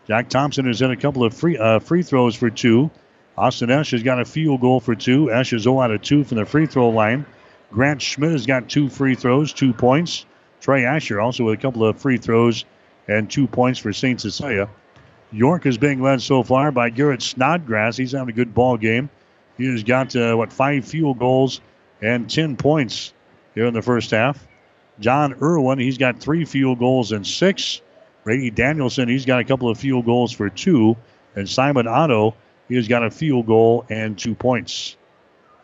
Jack Thompson has hit a couple of free uh, free throws for two. Austin Esch has got a field goal for two. Esch is 0 out of 2 from the free throw line. Grant Schmidt has got two free throws, two points. Trey Asher also with a couple of free throws and two points for St. Cecilia. York is being led so far by Garrett Snodgrass. He's having a good ball game. He has got, uh, what, five field goals and 10 points here in the first half. John Irwin, he's got three field goals and six. Brady Danielson, he's got a couple of field goals for two. And Simon Otto, he has got a field goal and two points.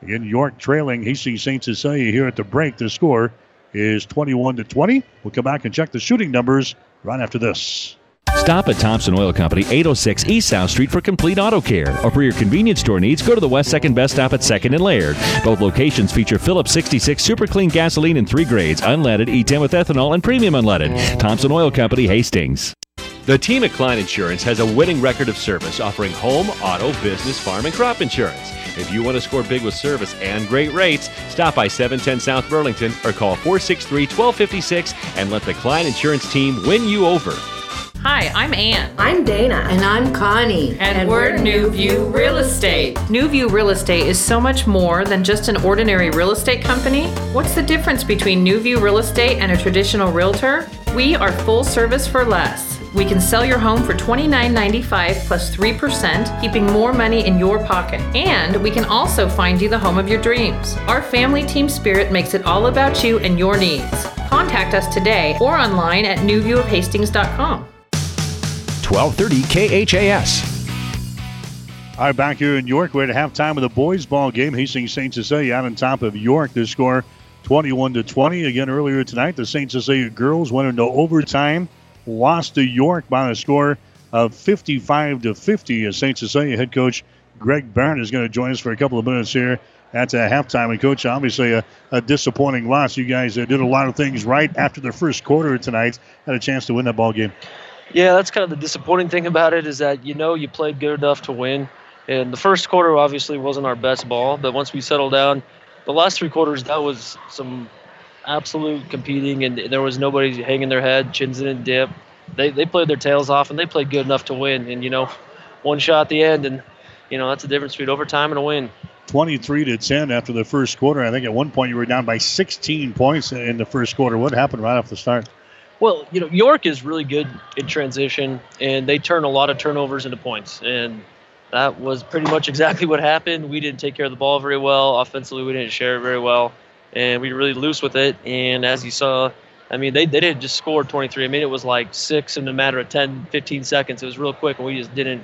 Again, York trailing Hastings St. Cecilia here at the break. The score is 21 to 20. We'll come back and check the shooting numbers right after this. Stop at Thompson Oil Company, 806 East South Street for complete auto care. Or for your convenience store needs, go to the West 2nd Best Stop at 2nd and Laird. Both locations feature Phillips 66 super clean gasoline in three grades unleaded, E10 with ethanol, and premium unleaded. Thompson Oil Company, Hastings. The team at Klein Insurance has a winning record of service offering home, auto, business, farm, and crop insurance. If you want to score big with service and great rates, stop by 710 South Burlington or call 463 1256 and let the Klein Insurance team win you over. Hi, I'm Ann. I'm Dana. And I'm Connie. And, and we're, we're New View Real Estate. New View Real Estate is so much more than just an ordinary real estate company. What's the difference between New View Real Estate and a traditional realtor? We are full service for less. We can sell your home for $29.95 plus 3%, keeping more money in your pocket. And we can also find you the home of your dreams. Our family team spirit makes it all about you and your needs. Contact us today or online at newviewofhastings.com. 1230 KHAS. All right, back here in York, we're at halftime of the boys' ball game. Hastings St. Cecilia out on top of York. The score 21 to 20. Again, earlier tonight, the St. Cecilia girls went into overtime lost to York by a score of 55 to 50. As St. Cecilia head coach Greg Barrett is going to join us for a couple of minutes here at uh, halftime. And coach, obviously a, a disappointing loss. You guys uh, did a lot of things right after the first quarter tonight. Had a chance to win that ball game. Yeah, that's kind of the disappointing thing about it is that you know you played good enough to win. And the first quarter obviously wasn't our best ball, but once we settled down, the last three quarters that was some absolute competing, and there was nobody hanging their head, chins didn't dip. They they played their tails off, and they played good enough to win. And you know, one shot at the end, and you know that's the difference between overtime and a win. 23 to 10 after the first quarter. I think at one point you were down by 16 points in the first quarter. What happened right off the start? Well, you know, York is really good in transition, and they turn a lot of turnovers into points. And that was pretty much exactly what happened. We didn't take care of the ball very well. Offensively, we didn't share it very well and we were really loose with it. And as you saw, I mean, they, they didn't just score 23. I mean, it was like six in a matter of 10, 15 seconds. It was real quick, and we just didn't.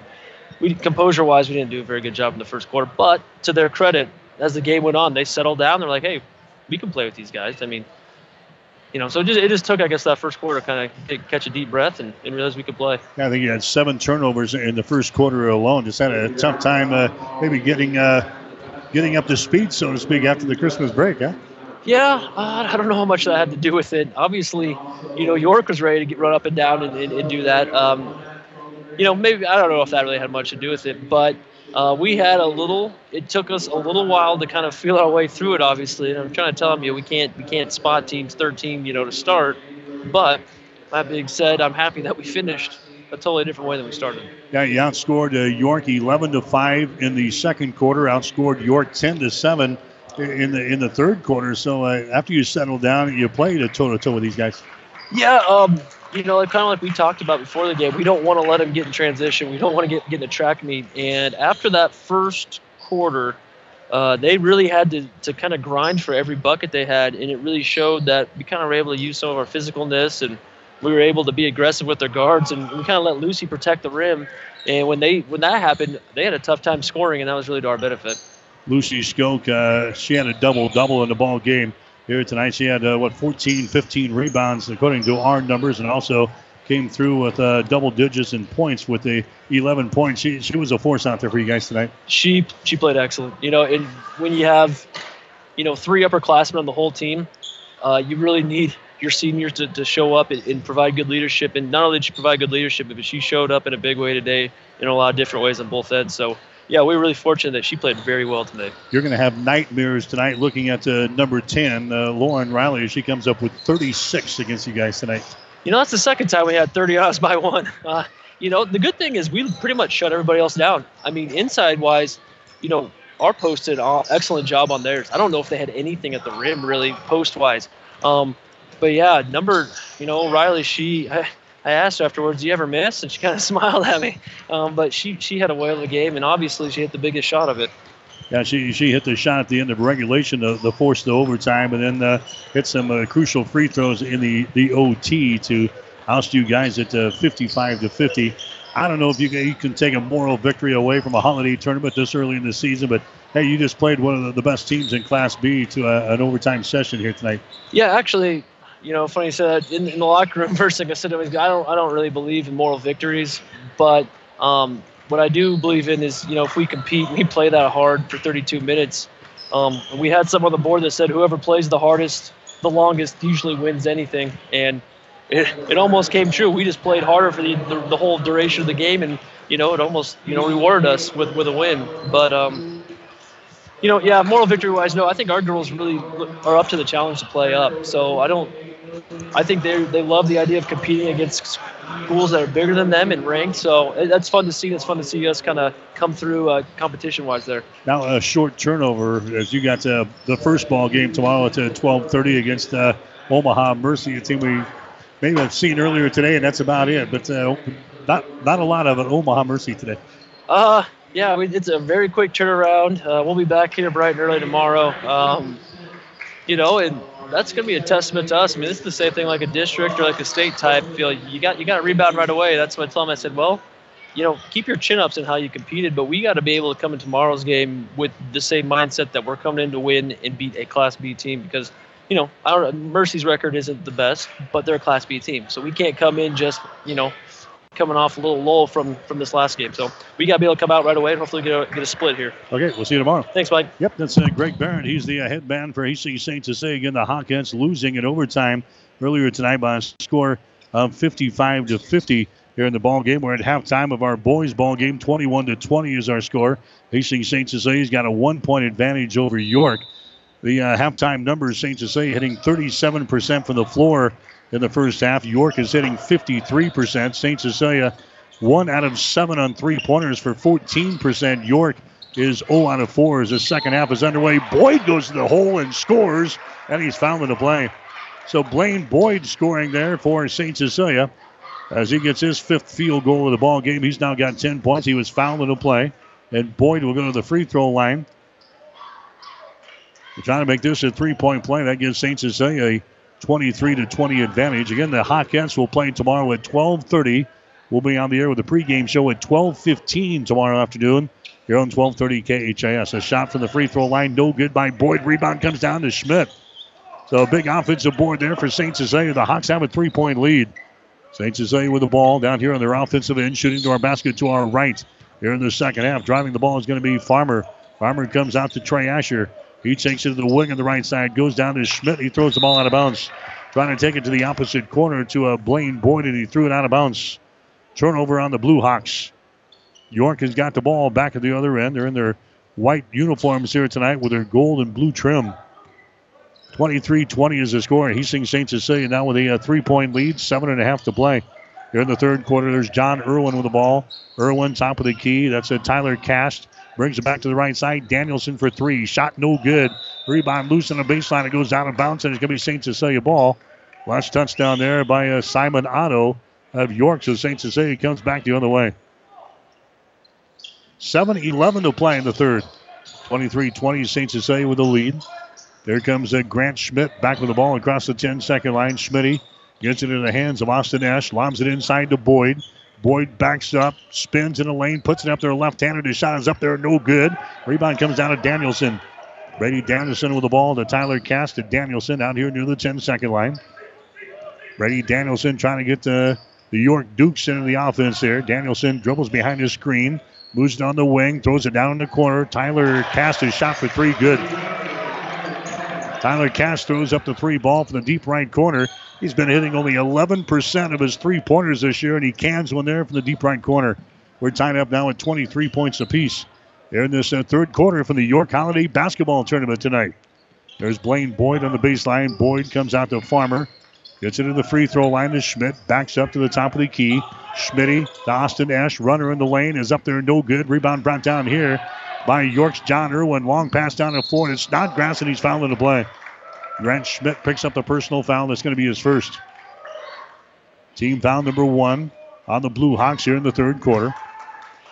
We composure wise, we didn't do a very good job in the first quarter. But to their credit, as the game went on, they settled down. They're like, hey, we can play with these guys. I mean, you know, so it just, it just took, I guess, that first quarter kind of catch a deep breath and, and realize we could play. Yeah, I think you had seven turnovers in the first quarter alone. Just had a tough time, uh, maybe getting uh, getting up to speed, so to speak, after the Christmas break, huh? Yeah, uh, I don't know how much that had to do with it. Obviously, you know, York was ready to get run up and down and, and, and do that. Um, you know, maybe I don't know if that really had much to do with it, but uh, we had a little. It took us a little while to kind of feel our way through it. Obviously, and I'm trying to tell them, you know, we can't we can't spot teams 13, you know, to start. But that being said, I'm happy that we finished a totally different way than we started. Yeah, you outscored uh, York 11 to five in the second quarter. Outscored York 10 to seven in the in the third quarter. So uh, after you settled down, you played a toe to toe with these guys. Yeah, um, you know, kind of like we talked about before the game, we don't want to let them get in transition. We don't want to get get in a track meet. And after that first quarter, uh, they really had to, to kind of grind for every bucket they had, and it really showed that we kind of were able to use some of our physicalness, and we were able to be aggressive with their guards, and we kind of let Lucy protect the rim. And when they when that happened, they had a tough time scoring, and that was really to our benefit. Lucy Skoke, uh, she had a double double in the ball game here tonight. She had, uh, what, 14, 15 rebounds, according to our numbers, and also came through with uh, double digits in points with the 11 points. She, she was a force out there for you guys tonight. She she played excellent. You know, and when you have, you know, three upperclassmen on the whole team, uh, you really need your seniors to, to show up and, and, provide good leadership. And not only did she provide good leadership, but she showed up in a big way today in a lot of different ways on both ends. So yeah, we are really fortunate that she played very well today. You're going to have nightmares tonight looking at uh, number 10, uh, Lauren Riley. She comes up with 36 against you guys tonight. You know, that's the second time we had 30 odds by one. <laughs> Uh, you know, the good thing is we pretty much shut everybody else down. I mean, inside wise, you know, our post did an excellent job on theirs. I don't know if they had anything at the rim really post wise. Um, but yeah, number, you know, Riley, she. I, I asked her afterwards, "Do you ever miss?" And she kind of <laughs> smiled at me. Um, but she she had a whale of a game, and obviously she hit the biggest shot of it. Yeah, she she hit the shot at the end of regulation to, to force the overtime, and then uh, hit some uh, crucial free throws in the the OT to oust you guys at uh, 55 to 50. I don't know if you can, you can take a moral victory away from a holiday tournament this early in the season, but hey, you just played one of the, best teams in Class B to a, an overtime session here tonight. Yeah, actually, you know, funny you said that in, in, the locker room. <laughs> First thing I said to him, I don't, I don't really believe in moral victories, but um, what I do believe in is, you know, if we compete, and we play that hard for 32 minutes. Um, we had some on the board that said whoever plays the hardest, the longest, usually wins anything, and it, it almost came true. We just played harder for the, the, the whole duration of the game, and you know, it almost you know rewarded us with with a win. But um, you know, yeah, moral victory wise, no, I think our girls really are up to the challenge to play up. So I don't I think they they love the idea of competing against schools that are bigger than them and ranked. So that's fun to see. That's fun to see us kind of come through uh, competition wise there. Now a short turnover as you got to the first ball game tomorrow at 12:30 against uh, Omaha Mercy, a team we maybe have seen earlier today, and that's about it. But uh, not not a lot of an Omaha Mercy today. Uh, yeah, it's a very quick turnaround. Uh, we'll be back here bright and early tomorrow. Um, you know, and that's going to be a testament to us. I mean, this is the same thing like a district or like a state type. Feel you got you got to rebound right away. That's what I told him. I said, well, you know, keep your chin ups in how you competed, but we got to be able to come in tomorrow's game with the same mindset that we're coming in to win and beat a Class B team because, you know, our Mercy's record isn't the best, but they're a Class B team, so we can't come in just you know coming off a little lull from from this last game. So we got to be able to come out right away and hopefully get a, get a split here. Okay, we'll see you tomorrow. Thanks, Mike. Yep, that's uh, Greg Barrett. He's the uh, head man for Hastings St. Cecilia. Again, the Hawkettes losing in overtime earlier tonight by a score of 55 to 50 here in the ball game. We're at halftime of our boys ball game. 21 to 20 is our score. Hastings St. Cecilia's got a one point advantage over York. The uh, halftime numbers, St. Cecilia hitting 37% from the floor in the first half. York is hitting 53%. St. Cecilia, one out of seven on three pointers for 14%. York is 0 out of 4 as the second half is underway. Boyd goes to the hole and scores, and he's fouled in the play. So Blaine Boyd scoring there for St. Cecilia as he gets his fifth field goal of the ball game. He's now got 10 points. He was fouled in the play, and Boyd will go to the free throw line. They're trying to make this a three-point play. That gives St. Cecilia a 23 to 20 advantage. Again, the Hawkettes will play tomorrow at 12:30. We'll be on the air with the pregame show at 12:15 tomorrow afternoon. Here on 12:30 KHAS. A shot from the free throw line, no good by Boyd. Rebound comes down to Schmidt. So a big offensive board there for St. Cecilia. The Hawks have a three-point lead. St. Cecilia with the ball down here on their offensive end, shooting to our basket to our right. Here in the second half, driving the ball is going to be Farmer. Farmer comes out to Trey Asher. He takes it to the wing on the right side, goes down to Schmidt. He throws the ball out of bounds. Trying to take it to the opposite corner to a Blaine Boyd, and he threw it out of bounds. Turnover on the Blue Hawks. York has got the ball back at the other end. They're in their white uniforms here tonight with their gold and blue trim. 23 20 is the score. Hastings St. Cecilia now with a, uh, a three point lead, seven and a half to play. Here in the third quarter, there's John Irwin with the ball. Irwin, top of the key. That's a Tyler Cast. Brings it back to the right side. Danielson for three. Shot no good. Rebound loose on the baseline. It goes out of bounds, and it's going to be St. Cecilia ball. Last touchdown there by uh, Simon Otto of York. So St. Cecilia comes back the other way. 7 11 to play in the third. 23 20 St. Cecilia with the lead. There comes uh, Grant Schmidt back with the ball across the 10 second line. Schmidt gets it in the hands of Austin Esch, lobs it inside to Boyd. Boyd backs up, spins in the lane, puts it up there left handed. His shot is up there, no good. Rebound comes down to Danielson. Brady Danielson with the ball to Tyler Cast to Danielson out here near the 10 second line. Brady Danielson trying to get the, the York Dukes into the offense there. Danielson dribbles behind his screen, moves it on the wing, throws it down in the corner. Tyler Cast is shot for three, good. Tyler Cast throws up the three ball from the deep right corner. He's been hitting only 11% of his three pointers this year, and he cans one there from the deep right corner. We're tied up now at 23 points apiece. here in this uh, third quarter from the York Holiday Basketball Tournament tonight. There's Blaine Boyd on the baseline. Boyd comes out to Farmer. Gets into the free throw line to Schmidt. Backs up to the top of the key. Schmitty to Austin Esch. Runner in the lane is up there, no good. Rebound brought down here by York's John Irwin. Long pass down the floor. It's not Snodgrass, and he's fouled in the play. Grant Schmidt picks up the personal foul. That's going to be his first. Team foul number one on the Blue Hawks here in the third quarter.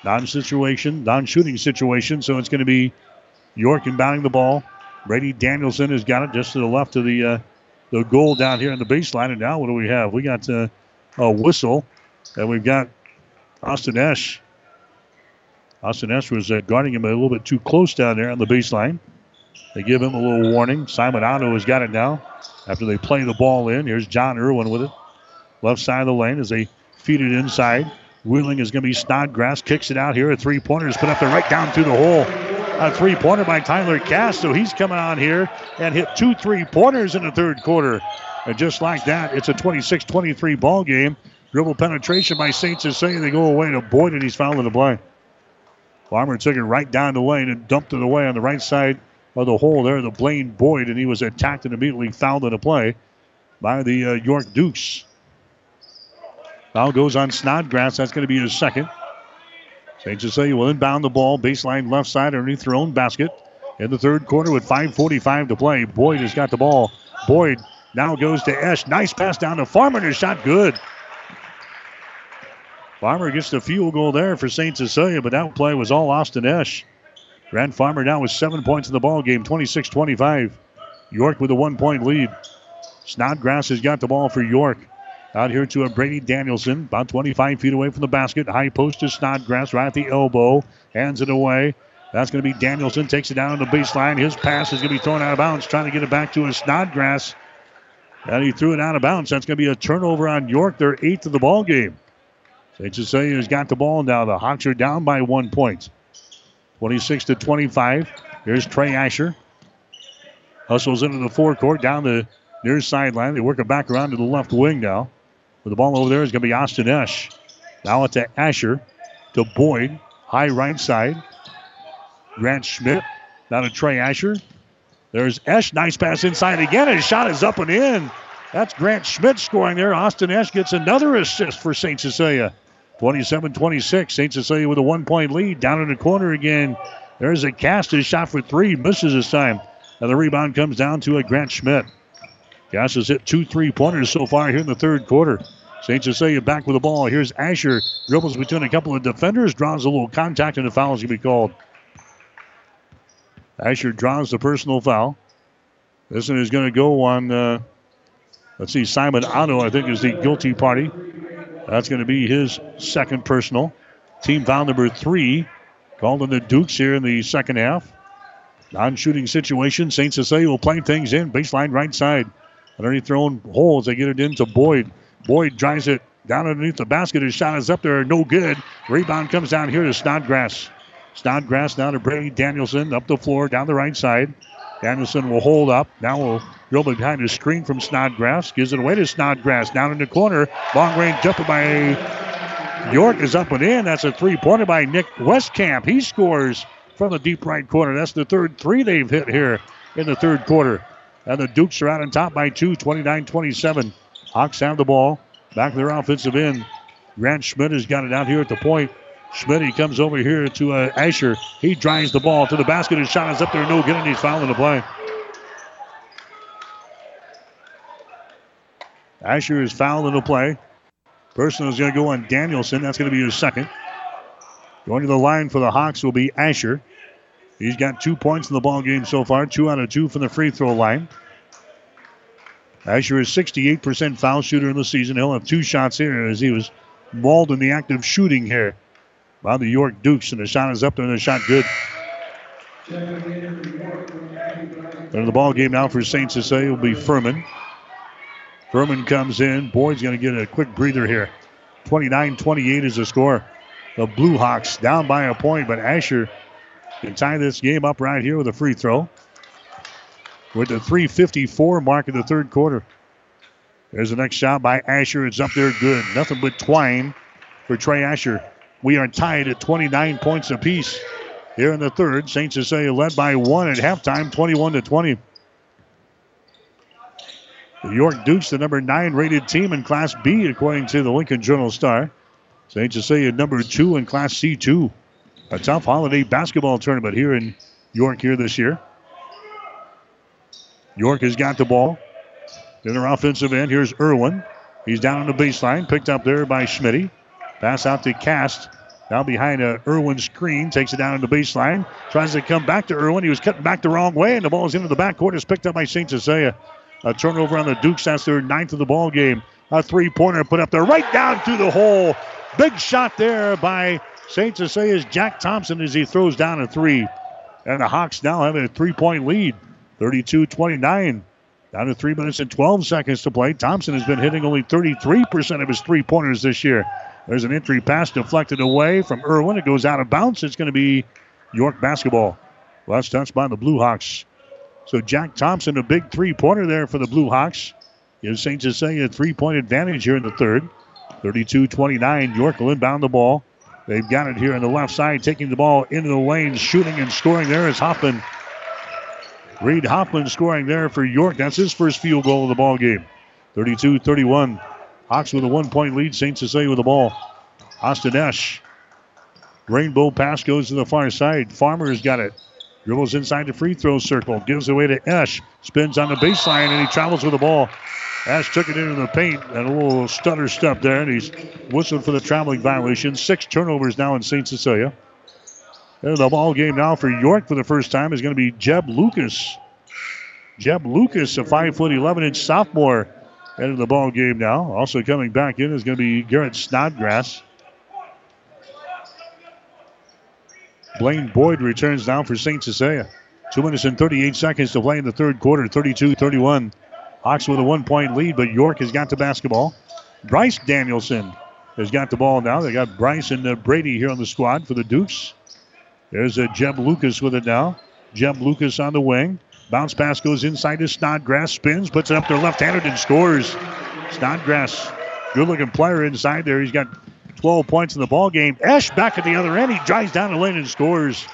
Non situation, non shooting situation. So it's going to be York inbounding the ball. Brady Danielson has got it just to the left of the uh, the goal down here in the baseline. And now what do we have? We got uh, a whistle, and we've got Austin Esch. Austin Esch was uh, guarding him a little bit too close down there on the baseline. They give him a little warning. Simon Otto has got it now after they play the ball in. Here's John Irwin with it. Left side of the lane as they feed it inside. Wheeling is going to be Snodgrass. Kicks it out here. A three pointer is put up there right down through the hole. A three pointer by Tyler Cast. So he's coming on here and hit two three pointers in the third quarter. And just like that, it's a 26 23 ball game. Dribble penetration by St. Cecilia. They go away to Boyd, and he's fouling the play. Farmer took it right down the lane and dumped it away on the right side of the hole there, the Blaine Boyd, and he was attacked and immediately fouled in a play by the uh, York Dukes. Foul goes on Snodgrass. That's going to be his second. St. Cecilia will inbound the ball, baseline left side underneath their own basket. In the third quarter with 5.45 to play, Boyd has got the ball. Boyd now goes to Esch. Nice pass down to Farmer, his shot good. Farmer gets the field goal there for St. Cecilia, but that play was all Austin Esch. Grant Farmer now with seven points in the ball game, 26 25. York with a one point lead. Snodgrass has got the ball for York. Out here to a Brady Danielson, about 25 feet away from the basket. High post to Snodgrass right at the elbow. Hands it away. That's going to be Danielson. Takes it down on the baseline. His pass is going to be thrown out of bounds. Trying to get it back to a Snodgrass. And he threw it out of bounds. That's going to be a turnover on York. Their eighth of the ball game. St. Cecilia has got the ball now. The Hawks are down by one point. 26 to 25. Here's Trey Asher. Hustles into the forecourt down the near sideline. They work it back around to the left wing now. With the ball over there is going to be Austin Esch. Now it's to Asher to Boyd. High right side. Grant Schmidt. Now to Trey Asher. There's Esch. Nice pass inside again. His shot is up and in. That's Grant Schmidt scoring there. Austin Esch gets another assist for St. Cecilia. 27 26. St. Cecilia with a one point lead. Down in the corner again. There's a Cast. His shot for three. Misses this time. And the rebound comes down to a Grant Schmidt. Cast has hit two three pointers so far here in the third quarter. St. Cecilia back with the ball. Here's Asher. Dribbles between a couple of defenders. Draws a little contact, and the foul is going to be called. Asher draws the personal foul. This one is going to go on, uh, let's see, Simon Otto, I think, is the guilty party. That's going to be his second personal. Team foul number three called in the Dukes here in the second half. Non shooting situation. St. Cecilia will play things in. Baseline right side. Underneath their own holes, they get it into Boyd. Boyd drives it down underneath the basket. His shot is up there, no good. Rebound comes down here to Snodgrass. Snodgrass down to Brady Danielson, up the floor, down the right side. Danielson will hold up. Now will dribble behind the screen from Snodgrass. Gives it away to Snodgrass. Down in the corner. Long range jumper by York is up and in. That's a three pointer by Nick Westcamp. He scores from the deep right corner. That's the third three they've hit here in the third quarter. And the Dukes are out on top by two, 29 27. Hawks have the ball. Back their offensive end. Grant Schmidt has got it out here at the point. Schmidt, he comes over here to uh, Asher. He drives the ball to the basket. His shot is up there, no good, and he's fouling the play. Asher is fouled in the play. Personal is going to go on Danielson. That's going to be his second. Going to the line for the Hawks will be Asher. He's got two points in the ball game so far, two out of two from the free throw line. Asher is 68% foul shooter in the season. He'll have two shots here as he was mauled in the act of shooting here by the York Dukes, and the shot is up there and the shot good. And the ball game now for St. Cecilia will be Furman. Furman comes in. Boyd's going to get a quick breather here. 29 28 is the score. The Blue Hawks down by a point, but Asher can tie this game up right here with a free throw. With the 354 mark in the third quarter. There's the next shot by Asher. It's up there good. Nothing but twine for Trey Asher. We are tied at 29 points apiece here in the third. St. Cecilia led by one at halftime, 21 to 20. The York Dukes, the number nine rated team in Class B, according to the Lincoln Journal Star. St. Cecilia, number two in Class C2. A tough holiday basketball tournament here in York here this year. York has got the ball. In their offensive end, here's Irwin. He's down on the baseline, picked up there by Schmitty. Pass out to Cast. Now behind a Irwin screen, takes it down on the baseline. Tries to come back to Irwin. He was cutting back the wrong way, and the ball is into the backcourt. It's picked up by St. Cecilia. A turnover on the Dukes. That's their ninth of the ball game. A three-pointer put up there, right down through the hole. Big shot there by St. Cecilia's Jack Thompson as he throws down a three. And the Hawks now have a three-point lead, 32-29. Down to three minutes and 12 seconds to play. Thompson has been hitting only 33% of his three pointers this year. There's an entry pass deflected away from Irwin. It goes out of bounds. It's going to be York basketball. Last touch by the Blue Hawks. So Jack Thompson, a big three pointer there for the Blue Hawks. Gives St. Cecilia a three point advantage here in the third. 32 29. York will inbound the ball. They've got it here on the left side, taking the ball into the lane, shooting and scoring there is Hoffman. Reed Hoffman scoring there for York. That's his first field goal of the ball game. 32 31. Hawks with a one point lead. St. Cecilia with the ball. Austin Esch. Rainbow pass goes to the far side. Farmer's got it. Dribbles inside the free throw circle. Gives away to Esch. Spins on the baseline and he travels with the ball. Esch took it into the paint and a little stutter step there, and he's whistled for the traveling violation. Six turnovers now in St. Cecilia. And the ball game now for York for the first time is going to be Jeb Lucas. Jeb Lucas, a 5 foot 11 inch sophomore, into the ball game now. Also coming back in is going to be Garrett Snodgrass. Blaine Boyd returns now for St. Cecilia. Two minutes and 38 seconds to play in the third quarter, 32 31. Hawks with a one point lead, but York has got the basketball. Bryce Danielson has got the ball now. They got Bryce and uh, Brady here on the squad for the Dukes. There's a uh, Jeb Lucas with it now. Jeb Lucas on the wing. Bounce pass goes inside to Snodgrass, spins, puts it up there left handed and scores. Snodgrass, good looking player inside there. He's got 12 points in the ball game. Esch back at the other end. He drives down the lane and scores.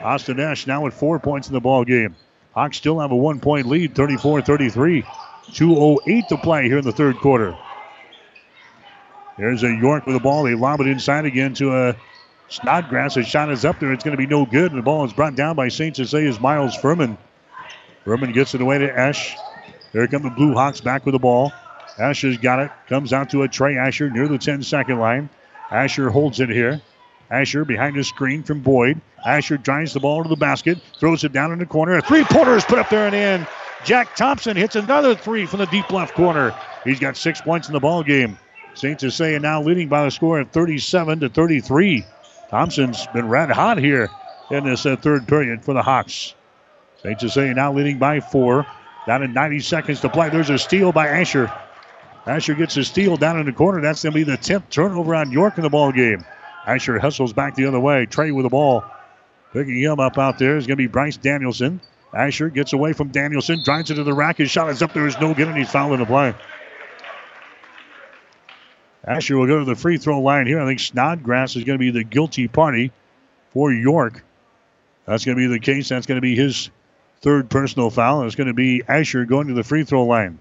Austin Esch now with four points in the ball game. Hawks still have a one point lead, 34 33. 2.08 to play here in the third quarter. There's a York with the ball. They lob it inside again to uh, a Snodgrass. His shot is up there. It's going to be no good. And the ball is brought down by St. Cecilia's Miles Furman. Furman gets it away to Esch. There come the Blue Hawks back with the ball. Asher's got it. Comes out to a Trey Asher near the 10 second line. Asher holds it here. Asher behind the screen from Boyd. Asher drives the ball to the basket, throws it down in the corner. A three pointer is put up there and in. Jack Thompson hits another three from the deep left corner. He's got six points in the ball game. St. Cecilia now leading by a score of 37 to 33. Thompson's been red hot here in this uh, third period for the Hawks. St. Cecilia now leading by four. Down in 90 seconds to play. There's a steal by Asher. Asher gets a steal down in the corner. That's going to be the 10th turnover on York in the ball game. Asher hustles back the other way. Trey with the ball. Picking him up out there is going to be Bryce Danielson. Asher gets away from Danielson, drives it to the rack. His shot is up there, is no good, and he's fouling the play. Asher will go to the free throw line here. I think Snodgrass is going to be the guilty party for York. That's going to be the case. That's going to be his third personal foul. It's going to be Asher going to the free throw line.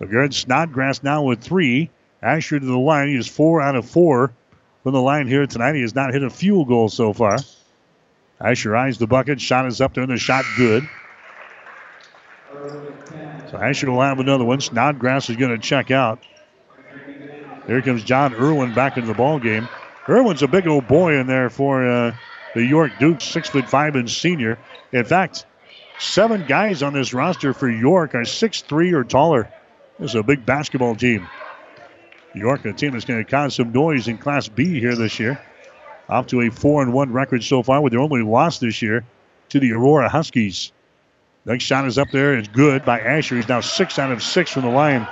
So Garrett Snodgrass now with three. Asher to the line. He is four out of four from the line here tonight. He has not hit a field goal so far. Asher eyes the bucket. Shot is up there, and the shot good. So Asher will have another one. Snodgrass is going to check out. Here comes John Irwin back into the ball game. Irwin's a big old boy in there for uh, the York Dukes, six foot five and senior. In fact, seven guys on this roster for York are six three or taller. This is a big basketball team. York, a team that's going to cause some noise in Class B here this year. Off to a four and one record so far, with their only loss this year to the Aurora Huskies. Next shot is up there. It's good by Asher. He's now six out of six from the line.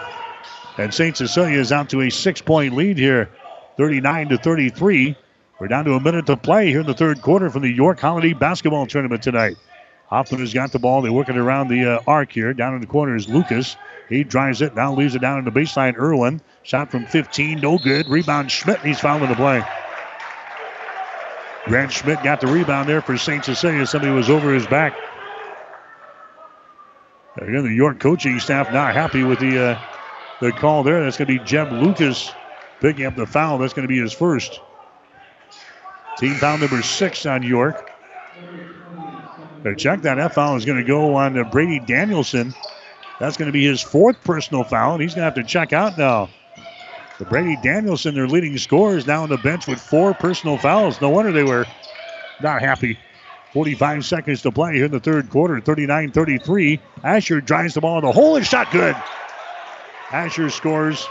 And St. Cecilia is out to a six point lead here, 39 to 33. We're down to a minute to play here in the third quarter from the York Holiday Basketball Tournament tonight. Hoffman has got the ball. They're working around the uh, arc here. Down in the corner is Lucas. He drives it, now leaves it down in the baseline. Irwin. Shot from 15, no good. Rebound Schmidt, he's fouling the play. Grant Schmidt got the rebound there for St. Cecilia. Somebody was over his back. Again, the York coaching staff not happy with the uh, the call there. That's going to be Jeb Lucas picking up the foul. That's going to be his first. Team foul number six on York. But check that. That foul is going to go on uh, Brady Danielson. That's going to be his fourth personal foul, and he's going to have to check out now. The Brady Danielson, their leading scorer, is now on the bench with four personal fouls. No wonder they were not happy. 45 seconds to play here in the third quarter. 39 33. Asher drives the ball in the hole and shot good. Asher scores.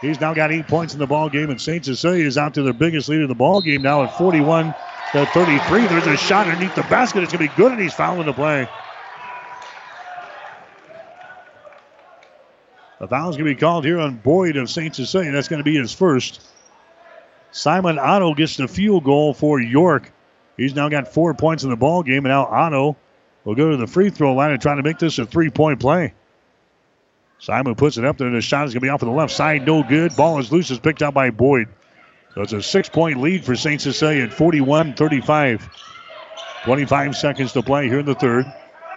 He's now got eight points in the ball game, and St. Cecilia is out to their biggest lead in the ball game now at 41 to 33. There's a shot underneath the basket. It's going to be good, and he's fouling the play. The foul is going to be called here on Boyd of St. Cecilia. That's going to be his first. Simon Otto gets the field goal for York. He's now got four points in the ball game, and now Otto will go to the free throw line and try to make this a three-point play. Simon puts it up there. The shot is going to be off on the left side. No good. Ball is loose. Is picked up by Boyd. So it's a six-point lead for St. Cecilia at 41-35. 25 seconds to play here in the third.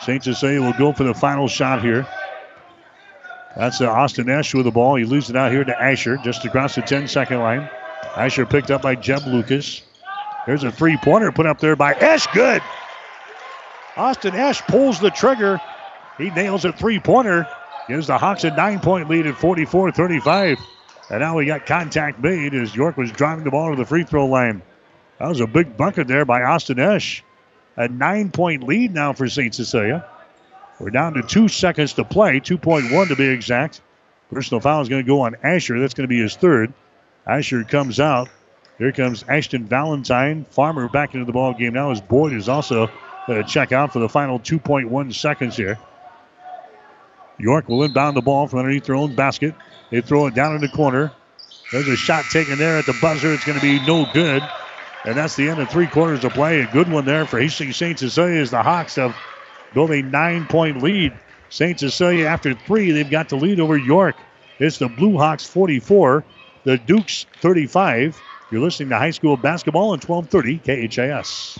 St. Cecilia will go for the final shot here. That's uh, Austin Esch with the ball. He loses it out here to Asher, just across the 10-second line. Asher picked up by Jeb Lucas. There's a three-pointer put up there by Esch. Good. Austin Esch pulls the trigger. He nails a three-pointer. Gives the Hawks a nine-point lead at 44-35. And now we got contact made as York was driving the ball to the free throw line. That was a big bucket there by Austin Esch. A nine-point lead now for St. Cecilia. We're down to two seconds to play, 2.1 to be exact. Personal foul is going to go on Asher. That's going to be his third. Asher comes out. Here comes Ashton Valentine. Farmer back into the ball game now as Boyd is also going to check out for the final 2.1 seconds here. York will inbound the ball from underneath their own basket. They throw it down in the corner. There's a shot taken there at the buzzer. It's going to be no good. And that's the end of three quarters of play. A good one there for Hastings St. Cecilia as the Hawks have built a nine point lead. St. Cecilia, after three, they've got the lead over York. It's the Blue Hawks 44, the Dukes 35. You're listening to high school basketball on 1230 KHAS.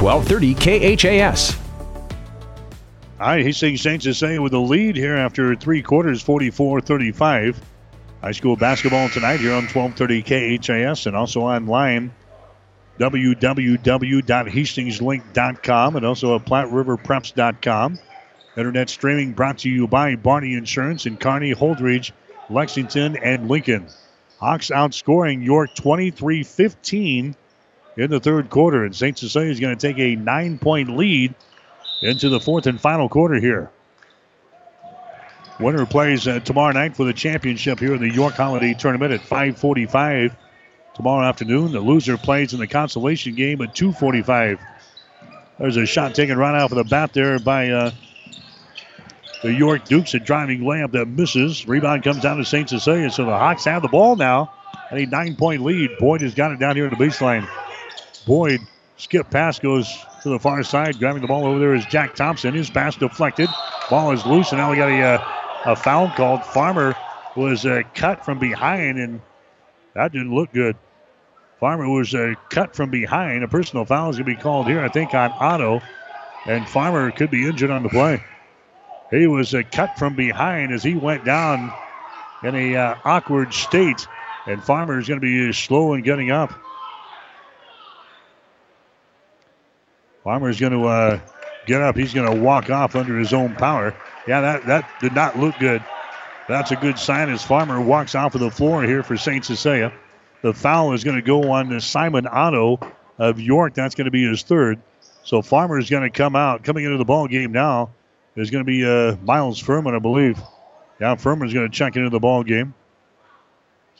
1230 KHAS. All right, Hastings St. Cecilia with the lead here after three quarters, 44 35. High school basketball tonight here on 1230 KHAS and also online www.hastingslink.com and also at PlatteRiverPreps.com. Internet streaming brought to you by Barney Insurance in Kearney, Holdrege, Lexington, and Lincoln. Hawks outscoring York 23 15 in the third quarter, and St. Cecilia is going to take a nine point lead into the fourth and final quarter here. Winner plays uh, tomorrow night for the championship here in the York Holiday Tournament at 5:45 tomorrow afternoon. The loser plays in the consolation game at 2:45. There's a shot taken right off of the bat there by uh, the York Dukes. A driving layup that misses. Rebound comes down to St. Cecilia. So the Hawks have the ball now. A nine-point lead. Boyd has got it down here at the baseline. Boyd skip pass goes to the far side. Grabbing the ball over there is Jack Thompson. His pass deflected. Ball is loose, and now we got a, uh, a foul called. Farmer was uh, cut from behind, and that didn't look good. Farmer was uh, cut from behind. A personal foul is going to be called here, I think, on Otto. And Farmer could be injured on the play. He was uh, cut from behind as he went down in a uh, awkward state. And Farmer is going to be slow in getting up. Farmer is going to uh, get up. He's going to walk off under his own power. Yeah, that, that did not look good. That's a good sign as Farmer walks off of the floor here for St. Cecilia. The foul is going to go on to Simon Otto of York. That's going to be his third. So Farmer is going to come out. Coming into the ball game now is going to be uh, Miles Furman, I believe. Yeah, Furman is going to check into the ball game.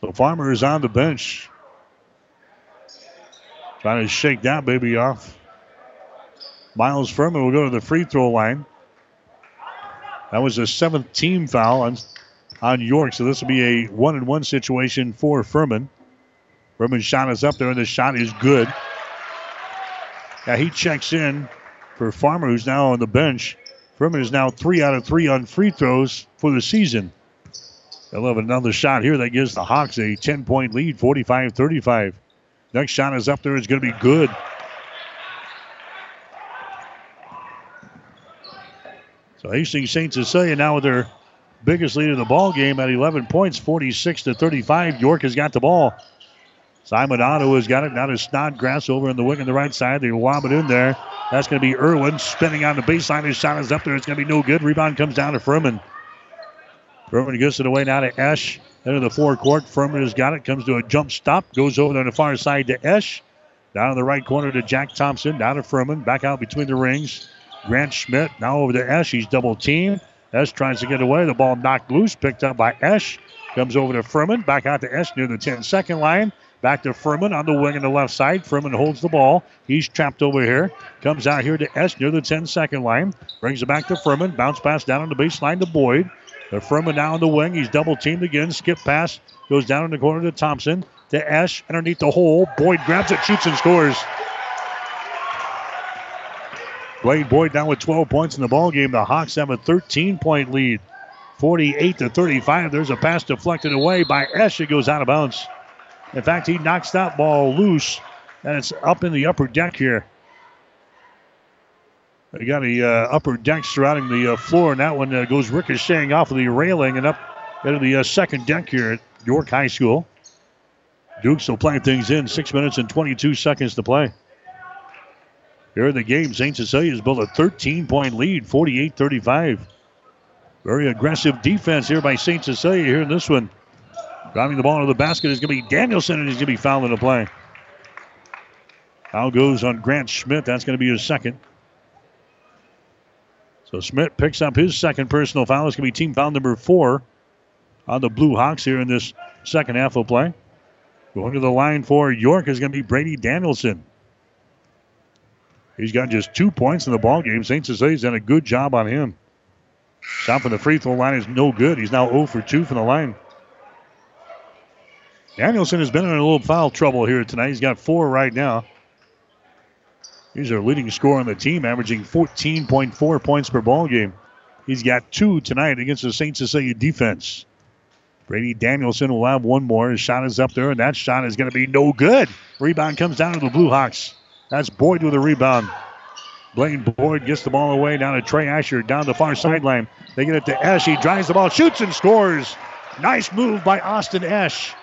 So Farmer is on the bench. Trying to shake that baby off. Miles Furman will go to the free throw line. That was a seventh team foul on, on York. So this will be a one and one situation for Furman. Furman's shot is up there, and the shot is good. Yeah, he checks in for Farmer, who's now on the bench. Furman is now three out of three on free throws for the season. They'll have another shot here that gives the Hawks a 10 point lead, 45 35. Next shot is up there, it's going to be good. So Hastings St. Cecilia now with their biggest lead of the ball game at 11 points, 46 to 35. York has got the ball. Simon Otto has got it. Now to Snodgrass over in the wing on the right side. They lob it in there. That's going to be Irwin spinning on the baseline. His shot is up there. It's going to be no good. Rebound comes down to Furman. Furman gets it away now to Esch. Into the forecourt. Furman has got it. Comes to a jump stop. Goes over there on the far side to Esch. Down in the right corner to Jack Thompson. Down to Furman. Back out between the rings. Grant Schmidt now over to Esch. He's double teamed. Esch tries to get away. The ball knocked loose. Picked up by Esch. Comes over to Furman. Back out to Esch near the 10 second line. Back to Furman on the wing on the left side. Furman holds the ball. He's trapped over here. Comes out here to Esch near the 10 second line. Brings it back to Furman. Bounce pass down on the baseline to Boyd. The Furman now on the wing. He's double teamed again. Skip pass. Goes down in the corner to Thompson. To Esch underneath the hole. Boyd grabs it, shoots, and scores. Blaine Boyd down with 12 points in the ball game. The Hawks have a 13 point lead. 48 to 35. There's a pass deflected away by Esch. It goes out of bounds. In fact, he knocks that ball loose, and it's up in the upper deck here. They got the uh, upper deck surrounding the uh, floor, and that one uh, goes ricocheting off of the railing and up into the uh, second deck here at York High School. Dukes will play things in. Six minutes and 22 seconds to play. Here in the game, St. Cecilia has built a 13 point lead, 48 35. Very aggressive defense here by St. Cecilia here in this one. Driving the ball to the basket is going to be Danielson, and he's going to be fouled in the play. Foul goes on Grant Schmidt. That's going to be his second. So Schmidt picks up his second personal foul. It's going to be team foul number four on the Blue Hawks here in this second half of play. Going to the line for York is going to be Brady Danielson. He's got just two points in the ball game. St. Cecilia's done a good job on him. Shot from the free throw line is no good. He's now 0 for 2 from the line. Danielson has been in a little foul trouble here tonight. He's got four right now. He's our leading scorer on the team, averaging 14.4 points per ball game. He's got two tonight against the St. Cecilia defense. Brady Danielson will have one more. His shot is up there, and that shot is going to be no good. Rebound comes down to the Blue Hawks. That's Boyd with a rebound. Blaine Boyd gets the ball away down to Trey Asher down the far sideline. They get it to Esch. He drives the ball, shoots and scores. Nice move by Austin Esch.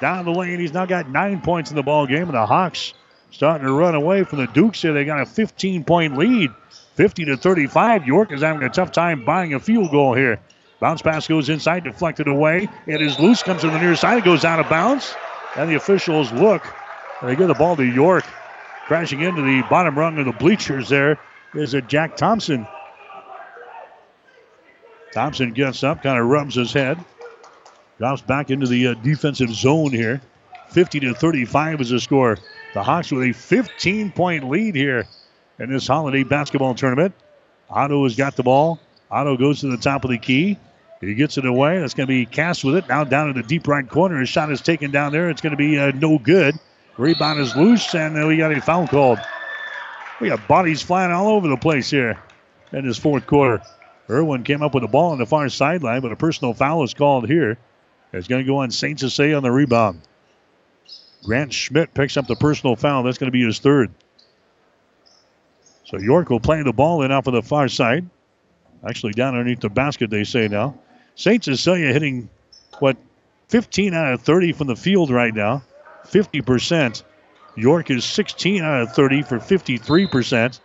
Down the lane, he's now got nine points in the ball game, and the Hawks starting to run away from the Dukes here. They got a 15 point lead, 50 to 35. York is having a tough time buying a field goal here. Bounce pass goes inside, deflected away. It is loose, comes to the near side, goes out of bounds. And the officials look, and they give the ball to York, crashing into the bottom rung of the bleachers there is it Jack Thompson. Thompson gets up, kind of rubs his head, drops back into the uh, defensive zone here. 50 to 35 is the score. The Hawks with a 15 point lead here in this holiday basketball tournament. Otto has got the ball. Otto goes to the top of the key. He gets it away. That's going to be Cast with it. Now down in the deep right corner. His shot is taken down there. It's going to be uh, no good. Rebound is loose, and uh, we got a foul called. We got bodies flying all over the place here in this fourth quarter. Irwin came up with the ball on the far sideline, but a personal foul is called here. It's going to go on St. Cecilia on the rebound. Grant Schmidt picks up the personal foul. That's going to be his third. So York will play the ball in off of the far side. Actually, down underneath the basket, they say now. St. Cecilia hitting, what, 15 out of 30 from the field right now. 50%. York is 16 out of 30 for 53%.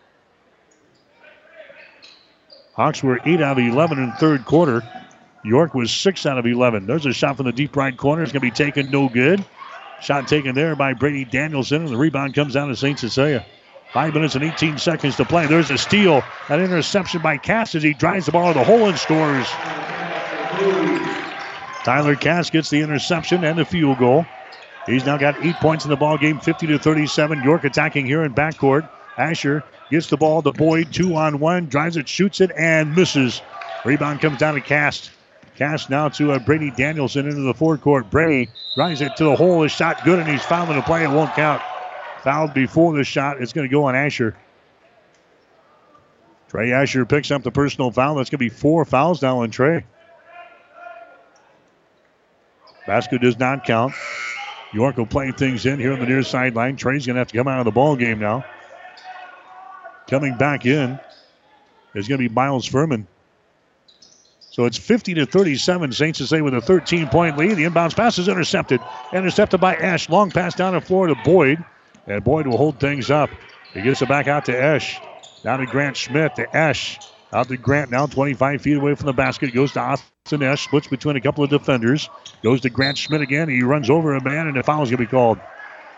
Hawks were 8 out of 11 in third quarter. York was 6 out of 11. There's a shot from the deep right corner. It's going to be taken no good. Shot taken there by Brady Danielson, and the rebound comes down to St. Cecilia. Five minutes and 18 seconds to play. There's a steal. An interception by Cast as he drives the ball to the hole and scores. Tyler Cast gets the interception and the field goal. He's now got eight points in the ball game, 50 to 37. York attacking here in backcourt. Asher gets the ball to Boyd, two on one, drives it, shoots it, and misses. Rebound comes down to Cast. Cast now to uh, Brady Danielson into the forecourt. Brady drives it to the hole. His shot good, and he's fouling the play. It won't count. Fouled before the shot. It's going to go on Asher. Trey Asher picks up the personal foul. That's going to be four fouls now on Trey. Basket does not count. York will play things in here on the near sideline. Trey's going to have to come out of the ball game now. Coming back in is going to be Miles Furman. So it's 50 to 37. Saints to say with a 13 point lead. The inbounds pass is intercepted. Intercepted by Esch. Long pass down the floor to Boyd. And Boyd will hold things up. He gets it back out to Esch. Down to Grant Schmidt to Esch. Out to Grant now 25 feet away from the basket. Goes to Austin Esch. Splits between a couple of defenders. Goes to Grant Schmidt again. He runs over a man and a foul is going to be called.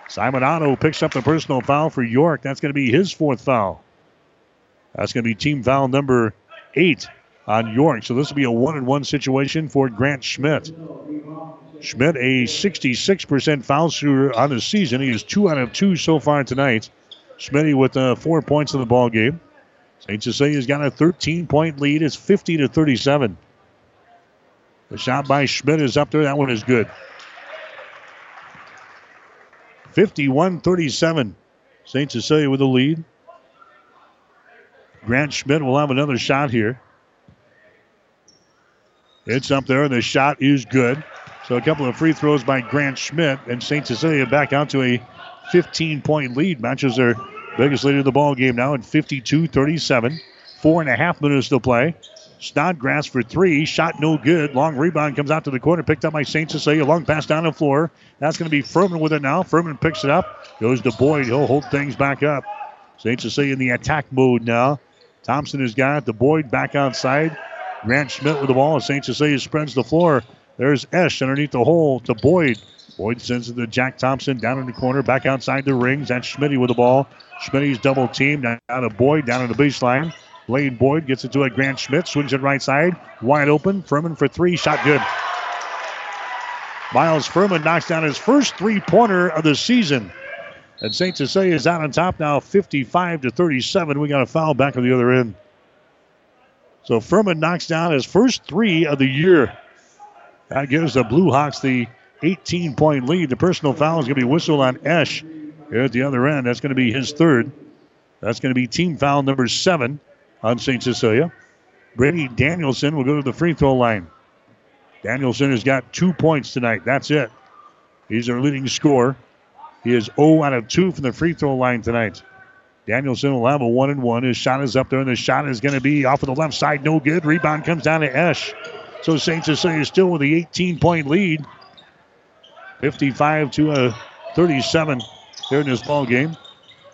Simon Otto picks up the personal foul for York. That's going to be his fourth foul. That's going to be team foul number eight on York. So this will be a one and one situation for Grant Schmidt. Schmidt, a 66% foul shooter on the season. He is two out of two so far tonight. Schmidt with uh, four points in the ball game. St. Cecilia's got a 13 point lead. It's 50 to 37. The shot by Schmidt is up there. That one is good. 51 37. St. Cecilia with the lead. Grant Schmidt will have another shot here. It's up there, and the shot is good. So a couple of free throws by Grant Schmidt, and St. Cecilia back out to a 15 point lead. Matches their biggest lead of the ball game now at 52 37. Four and a half minutes to play. Snodgrass for three. Shot no good. Long rebound comes out to the corner. Picked up by St. Cecilia. Long pass down the floor. That's going to be Furman with it now. Furman picks it up. Goes to Boyd. He'll hold things back up. St. Cecilia in the attack mode now. Thompson has got. The Boyd back outside. Grant Schmidt with the ball. St. Cecilia spreads the floor. There's Esch underneath the hole to Boyd. Boyd sends it to Jack Thompson down in the corner, back outside the rings. That's Schmidt with the ball. Schmidt's double team down to Boyd down in the baseline. Lane Boyd gets it to a Grant Schmidt, swings it right side, wide open. Furman for three, shot good. Miles Furman knocks down his first three pointer of the season. And St. Cecilia is out on top now, 55 to 37. We got a foul back on the other end. So Furman knocks down his first three of the year. That gives the Blue Hawks the 18 point lead. The personal foul is going to be whistled on Esch here at the other end. That's going to be his third. That's going to be team foul number seven on St. Cecilia. Brady Danielson will go to the free throw line. Danielson has got two points tonight. That's it. He's our leading scorer. He is 0 out of 2 from the free throw line tonight. Danielson will have a 1 and 1. His shot is up there, and the shot is going to be off of the left side. No good. Rebound comes down to Esch. So St. Cecilia is still with the 18 point lead. 55 to uh, 37 here in this ball game.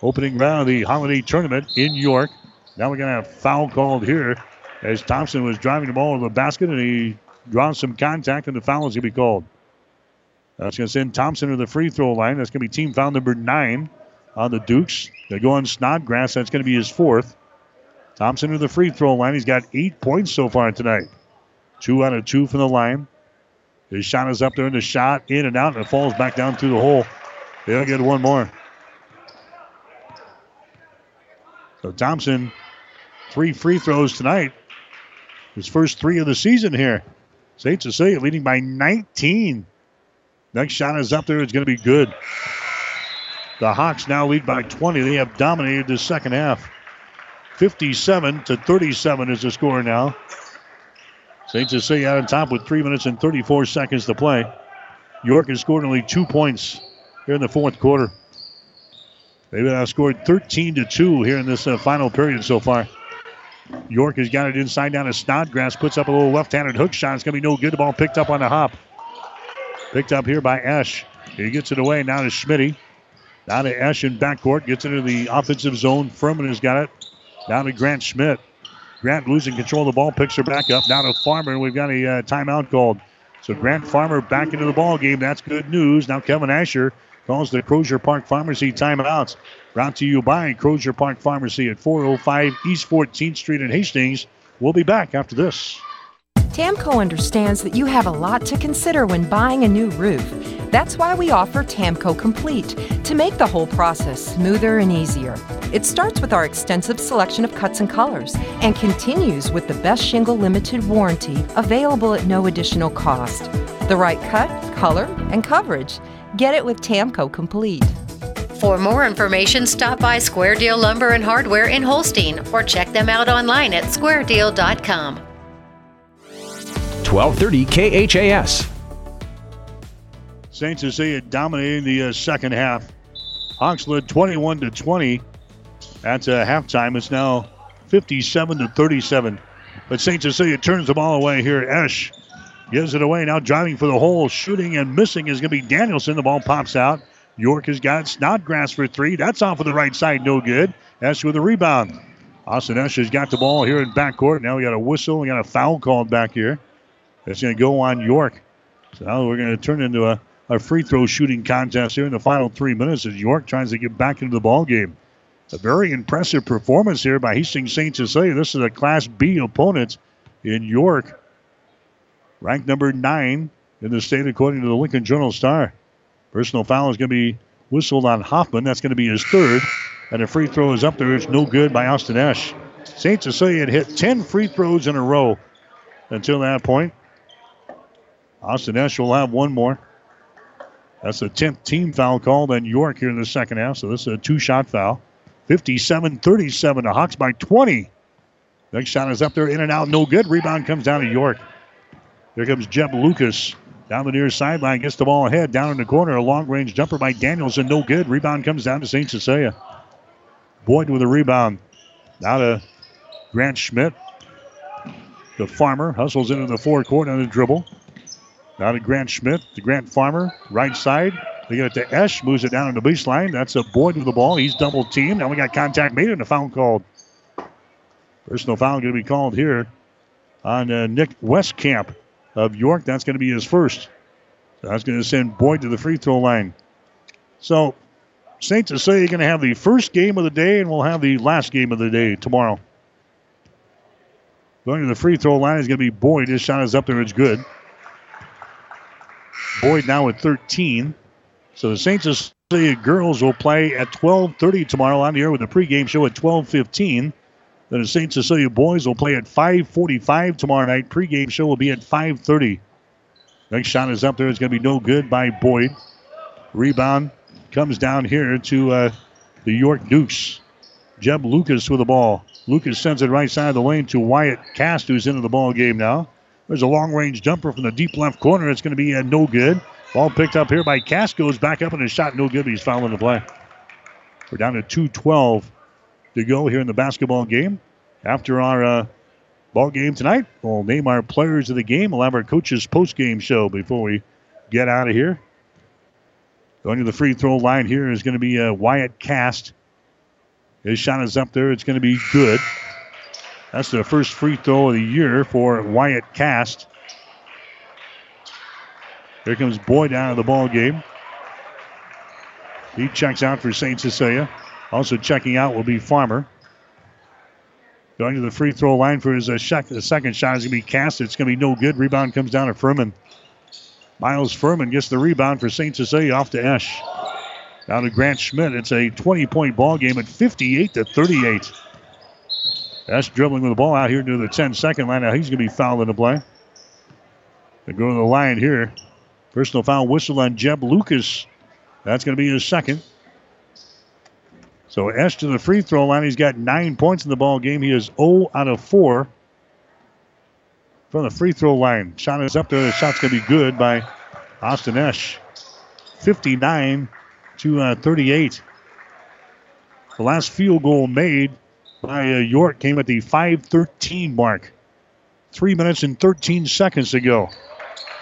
Opening round of the holiday tournament in York. Now we're going to have foul called here as Thompson was driving the ball to the basket and he draws some contact and the foul is going to be called. That's going to send Thompson to the free throw line. That's going to be team foul number nine on the Dukes. They go on Snodgrass. That's going to be his fourth. Thompson to the free throw line. He's got eight points so far tonight. Two out of two from the line. His shot is up there, and the shot in and out, and it falls back down through the hole. They'll get one more. So Thompson, three free throws tonight. His first three of the season here. St. Cecilia leading by 19. Next shot is up there. It's going to be good. The Hawks now lead by 20. They have dominated the second half. 57 to 37 is the score now. St. Cecilia out on top with three minutes and 34 seconds to play. York has scored only two points here in the fourth quarter. They've now scored 13 to 2 here in this uh, final period so far. York has got it inside down to Snodgrass. Puts up a little left handed hook shot. It's going to be no good. The ball picked up on the hop. Picked up here by Esch. He gets it away now to Schmitty. Now to Esch in backcourt. Gets into the offensive zone. Furman has got it. Down to Grant Schmidt. Grant losing control of the ball, picks her back up. Now to Farmer, and we've got a uh, timeout called. So Grant Farmer back into the ball game. That's good news. Now Kevin Asher calls the Crozier Park Pharmacy timeouts. Brought to you by Crozier Park Pharmacy at 405 East 14th Street in Hastings. We'll be back after this. TAMKO understands that you have a lot to consider when buying a new roof. That's why we offer TAMKO Complete to make the whole process smoother and easier. It starts with our extensive selection of cuts and colors and continues with the best shingle limited warranty available at no additional cost. The right cut, color, and coverage. Get it with TAMKO Complete. For more information, stop by Square Deal Lumber and Hardware in Holstein or check them out online at squaredeal.com. 1230 KHAS. St. Cecilia dominating the uh, second half. Hawks led 21 to 20 at uh, halftime. It's now 57 to 37. But St. Cecilia turns the ball away here. Esch gives it away. Now driving for the hole, shooting and missing is going to be Danielson. The ball pops out. York has got Snodgrass for three. That's off of the right side, no good. Esch with a rebound. Austin Esch has got the ball here in backcourt. Now we got a whistle. We got a foul called back here. That's going to go on York. So now we're going to turn into a, a free throw shooting contest here in the final three minutes as York tries to get back into the ball game. A very impressive performance here by Hastings St. Cecilia. This is a Class B opponent in York, ranked number nine in the state according to the Lincoln Journal Star. Personal foul is going to be whistled on Hoffman. That's going to be his third. And a free throw is up there. It's no good by Austin Esch. St. Cecilia had hit 10 free throws in a row until that point. Austin Esch will have one more. That's the 10th team foul called on York here in the second half. So this is a two shot foul. 57 37. The Hawks by 20. Next shot is up there, in and out, no good. Rebound comes down to York. Here comes Jeb Lucas down the near sideline, gets the ball ahead, down in the corner. A long range jumper by Danielson, no good. Rebound comes down to St. Cecilia. Boyd with a rebound. Now to Grant Schmidt. The farmer hustles into the forecourt on the dribble. Now to Grant Schmidt, to Grant Farmer, right side. They get it to Esch, moves it down on the baseline. That's a Boyd with the ball. He's double teamed. Now we got contact made and a foul called. Personal foul going to be called here on uh, Nick Westcamp of York. That's going to be his first. So that's going to send Boyd to the free throw line. So St. Cecilia going to have the first game of the day, and we'll have the last game of the day tomorrow. Going to the free throw line is going to be Boyd. His shot is up there. It's good. Boyd now at 13. So the St. Cecilia girls will play at 12:30 tomorrow on the air with the pregame show at 12:15. Then the St. Cecilia boys will play at 5:45 tomorrow night. Pregame show will be at 5:30. Next shot is up there. It's going to be no good by Boyd. Rebound comes down here to uh, the York Dukes. Jeb Lucas with the ball. Lucas sends it right side of the lane to Wyatt Cast, who's into the ball game now. There's a long range jumper from the deep left corner. It's going to be uh, no good. Ball picked up here by Cast. Goes back up and his shot no good, he's fouling the play. We're down to 2.12 to go here in the basketball game. After our uh, ball game tonight, we'll name our players of the game. We'll have our coaches post game show before we get out of here. Going to the free throw line here is going to be uh, Wyatt Cast. His shot is up there. It's going to be good. That's the first free throw of the year for Wyatt Cast. Here comes Boyd out of the ball game. He checks out for St. Cecilia. Also checking out will be Farmer. Going to the free throw line for his uh, shot, the second shot is going to be cast. It's going to be no good. Rebound comes down to Furman. Miles Furman gets the rebound for St. Cecilia off to Esch. Down to Grant Schmidt. It's a 20 point ball game at 58 to 38. Esch dribbling with the ball out here to the 10 second line. Now he's going to be fouled in the play. They go to the line here. Personal foul whistle on Jeb Lucas. That's going to be his second. So Esch to the free throw line. He's got nine points in the ball game. He is 0 out of 4 from the free throw line. Shot is up there. The shot's going to be good by Austin Esch. 59 to uh, 38. The last field goal made by uh, York came at the 5:13 mark. Three minutes and 13 seconds to go.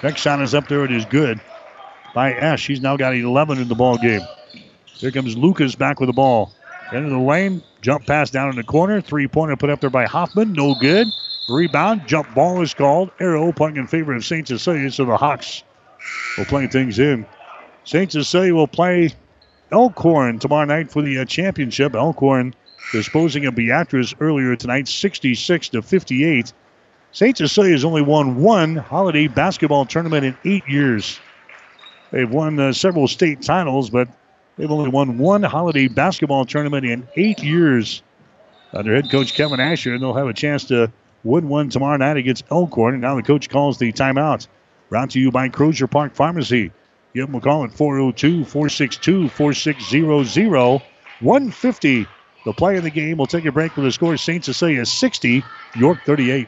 Next shot is up there. It is good by Esch. He's now got 11 in the ball game. Here comes Lucas back with the ball. Into the lane. Jump pass down in the corner. Three pointer put up there by Hoffman. No good. Rebound. Jump ball is called. Arrow pointing in favor of St. Cecilia. So the Hawks will play things in. St. Cecilia will play Elkhorn tomorrow night for the uh, championship. Elkhorn disposing of Beatrice earlier tonight, 66 to 58. St. Cecilia has only won one holiday basketball tournament in eight years. They've won uh, several state titles, but they've only won one holiday basketball tournament in eight years. Under head coach Kevin Asher, and they'll have a chance to win one tomorrow night against Elkhorn. And now the coach calls the timeout. Brought to you by Crozier Park Pharmacy. Give them a call at 402 462 4600 150. The play of the game. We'll take a break with the score St. Cecilia 60, York 38.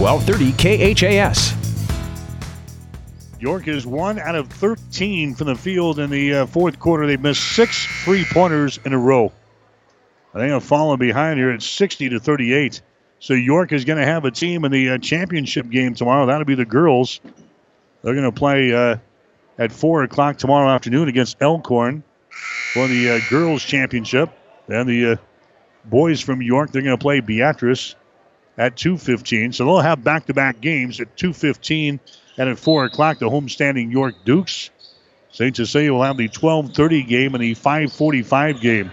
1230 KHAS. York is one out of 13 from the field in the uh, fourth quarter. They've missed six three pointers in a row. They have fallen behind here at 60 to 38. So York is going to have a team in the uh, championship game tomorrow. That'll be the girls. They're going to play uh, at 4 o'clock tomorrow afternoon against Elkhorn for the uh, girls championship. And the uh, boys from York, they're going to play Beatrice at 2.15. So they'll have back-to-back games at 2.15 and at 4 o'clock, the homestanding York Dukes. St. Cecilia will have the 12.30 game and the 5.45 game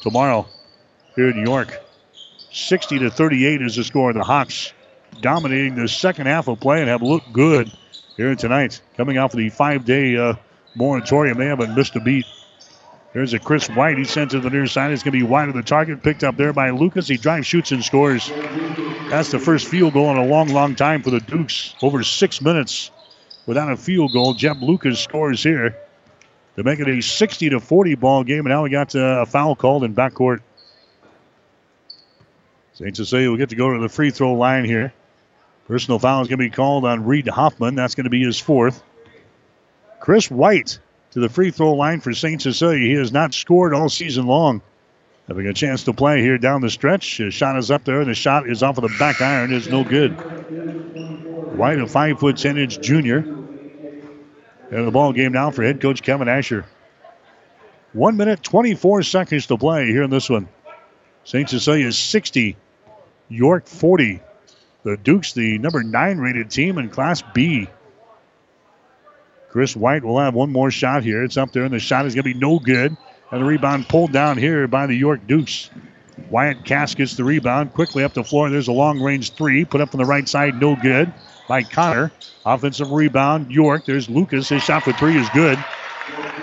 tomorrow here in York. 60 to 38 is the score. The Hawks dominating the second half of play and have looked good here tonight. Coming off of the five-day uh, moratorium, they haven't missed a beat. There's a Chris White. He sent to the near side. It's going to be wide of the target. Picked up there by Lucas. He drives, shoots, and scores. That's the first field goal in a long, long time for the Dukes. Over six minutes without a field goal. Jeb Lucas scores here to make it a 60 to 40 ball game. And now we got uh, a foul called in backcourt. St. Cecilia will get to go to the free throw line here. Personal foul is going to be called on Reed Hoffman. That's going to be his fourth. Chris White to the free throw line for St. Cecilia. He has not scored all season long. Having a chance to play here down the stretch. His shot is up there, and the shot is off of the back iron. Is no good. White, a five foot ten inch junior. And the ball game now for head coach Kevin Asher. One minute, 24 seconds to play here in this one. St. Cecilia is 60, York 40. The Dukes, the number nine rated team in Class B. Chris White will have one more shot here. It's up there, and the shot is going to be no good. And the rebound pulled down here by the York Dukes. Wyatt Cast gets the rebound quickly up the floor. There's a long range three put up on the right side, no good by Connor. Offensive rebound, York. There's Lucas. His shot for three is good.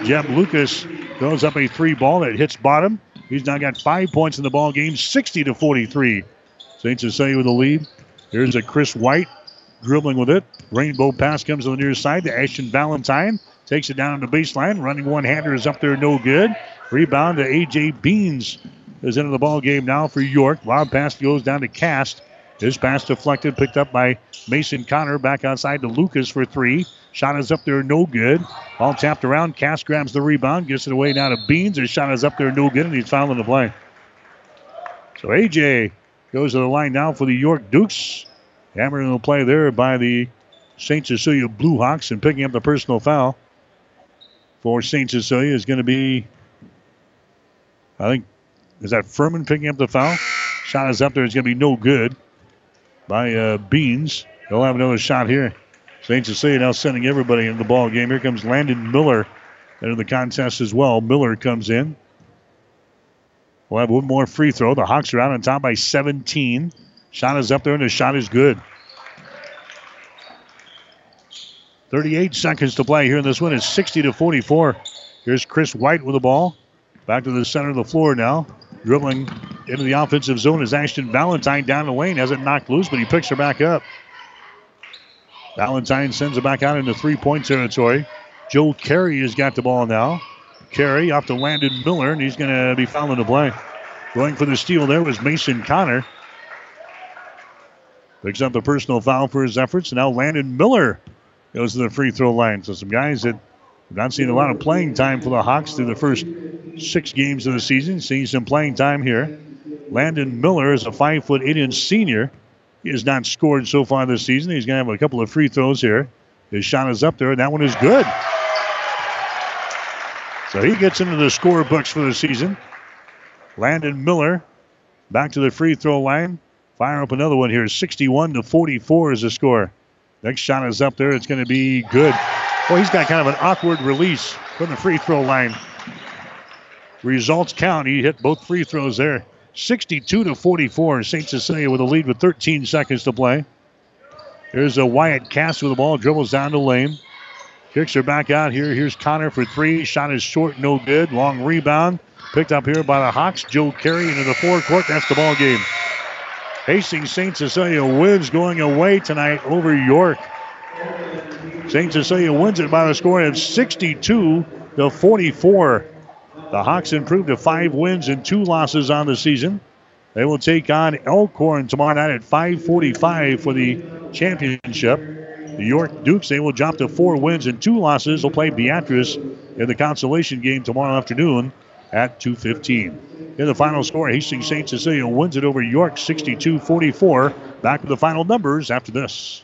Jeb Lucas throws up a three ball that hits bottom. He's now got five points in the ball game, 60 to 43. St. Cecilia with the lead. Here's a Chris White dribbling with it. Rainbow pass comes to the near side to Ashton Valentine. Takes it down on the baseline. Running one hander is up there, no good. Rebound to A.J. Beans is into the ball game now for York. Wild pass goes down to Cast. His pass deflected, picked up by Mason Connor. Back outside to Lucas for three. Shot is up there, no good. Ball tapped around. Cast grabs the rebound, gets it away now to Beans. His shot is up there, no good, and he's fouling the play. So A.J. goes to the line now for the York Dukes. Hammer the play there by the St. Cecilia Blue Hawks and picking up the personal foul for St. Cecilia is going to be, I think, is that Furman picking up the foul? Shot is up there. It's going to be no good by uh, Beans. They'll have another shot here. St. Cecilia now sending everybody into the ball game. Here comes Landon Miller into the contest as well. Miller comes in. We'll have one more free throw. The Hawks are out on top by 17. Shot is up there, and the shot is good. 38 seconds to play here in this one. It's 60 to 44. Here's Chris White with the ball. Back to the center of the floor now. Dribbling into the offensive zone is Ashton Valentine down the lane. Has it knocked loose, but he picks her back up. Valentine sends it back out into three point territory. Joe Carey has got the ball now. Carey off to Landon Miller, and he's going to be fouling the play. Going for the steal there was Mason Connor. Picks up the personal foul for his efforts. Now Landon Miller goes to the free throw line. So some guys that have not seen a lot of playing time for the Hawks through the first six games of the season, seeing some playing time here. Landon Miller is a five foot eight inch senior. He has not scored so far this season. He's going to have a couple of free throws here. His shot is up there, and that one is good. So he gets into the score books for the season. Landon Miller back to the free throw line. Fire up another one here. 61 to 44 is the score. Next shot is up there. It's going to be good. Well, he's got kind of an awkward release from the free throw line. Results count. He hit both free throws there. 62 to 44. St. Cecilia with a lead with 13 seconds to play. There's a Wyatt Cast with the ball, dribbles down the lane. Kicks her back out here. Here's Connor for three. Shot is short, no good. Long rebound. Picked up here by the Hawks. Joe Carey into the forecourt. That's the ball game. Hastings St. Cecilia wins going away tonight over York. St. Cecilia wins it by the score of 62 to 44. The Hawks improved to five wins and two losses on the season. They will take on Elkhorn tomorrow night at 5:45 for the championship. The York Dukes they will drop to four wins and two losses. They'll play Beatrice in the consolation game tomorrow afternoon at 2:15. In the final score, Hastings St. Cecilia wins it over York 62-44. Back to the final numbers after this.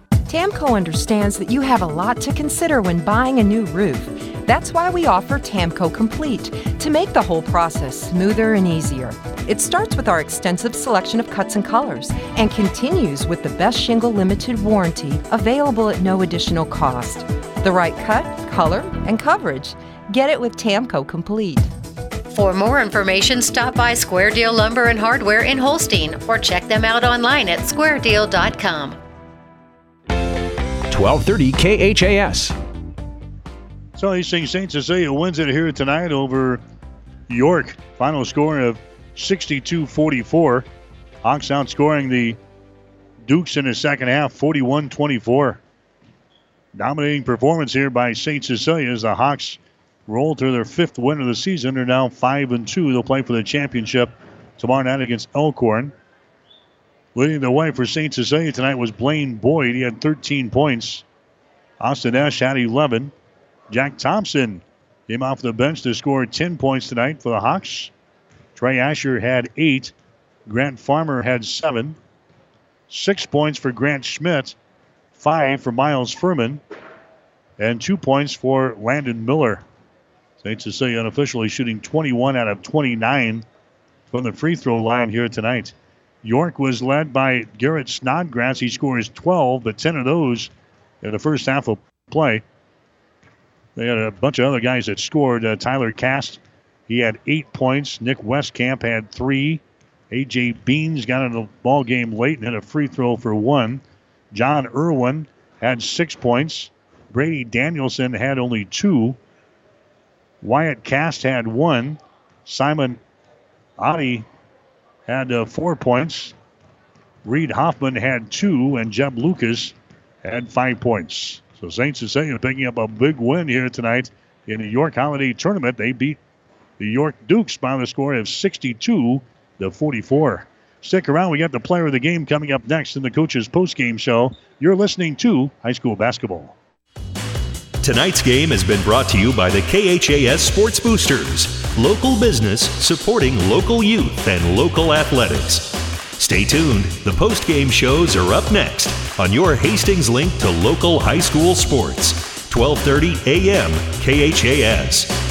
TAMKO understands that you have a lot to consider when buying a new roof. That's why we offer TAMKO Complete to make the whole process smoother and easier. It starts with our extensive selection of cuts and colors and continues with the best shingle limited warranty available at no additional cost. The right cut, color, and coverage. Get it with TAMKO Complete. For more information, stop by Square Deal Lumber and Hardware in Holstein or check them out online at squaredeal.com. 1230 KHAS. So Hastings St. Cecilia wins it here tonight over York. Final score of 62-44. Hawks outscoring the Dukes in the second half, 41-24. Dominating performance here by St. Cecilia as the Hawks roll to their fifth win of the season. They're now 5 and 2. They'll play for the championship tomorrow night against Elkhorn. Leading the way for St. Cecilia tonight was Blaine Boyd. He had 13 points. Austin Esch had 11. Jack Thompson came off the bench to score 10 points tonight for the Hawks. Trey Asher had 8. Grant Farmer had 7. 6 points for Grant Schmidt. 5 for Miles Furman. And 2 points for Landon Miller. St. Cecilia unofficially shooting 21 out of 29 from the free throw line here tonight. York was led by Garrett Snodgrass. He scores 12, but 10 of those in the first half of play. They had a bunch of other guys that scored. Uh, Tyler Cast, he had eight points. Nick Westcamp had three. A.J. Beans got in the ball game late and had a free throw for one. John Irwin had six points. Brady Danielson had only two. Wyatt Cast had one. Simon Otto had uh, four points. Reed Hoffman had two, and Jeb Lucas had five points. So St. Cecilia picking up a big win here tonight in the York Holiday Tournament. They beat the York Dukes by the score of 62 to 44. Stick around. We got the player of the game coming up next in the coach's post-game show. You're listening to high school basketball. Tonight's game has been brought to you by the KHAS Sports Boosters, local business supporting local youth and local athletics. Stay tuned. The post-game shows are up next on your Hastings link to local high school sports. 12:30 a.m. KHAS.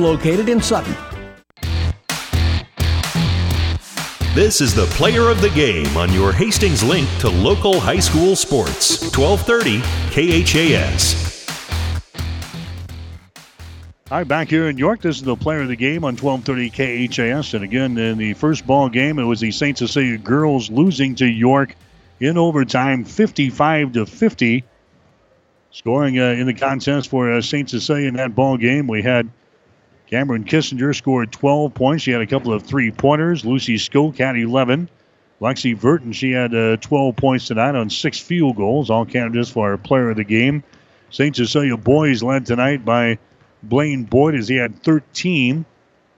located in Sutton. This is the player of the game on your Hastings link to local high school sports. 1230 KHAS. Hi, back here in York, this is the player of the game on 1230 KHAS. And again, in the first ball game, it was the St. Cecilia girls losing to York in overtime 55 to 50. Scoring uh, in the contest for uh, St. Cecilia in that ball game, we had Cameron Kissinger scored 12 points. She had a couple of three pointers. Lucy Skoke had 11. Lexi Verton, she had uh, 12 points tonight on six field goals, all candidates for our player of the game. St. Cecilia boys led tonight by Blaine Boyd as he had 13.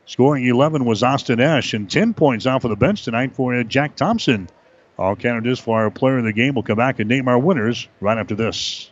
Scoring 11 was Austin Esch, and 10 points off of the bench tonight for uh, Jack Thompson. All candidates for our player of the game will come back and name our winners right after this.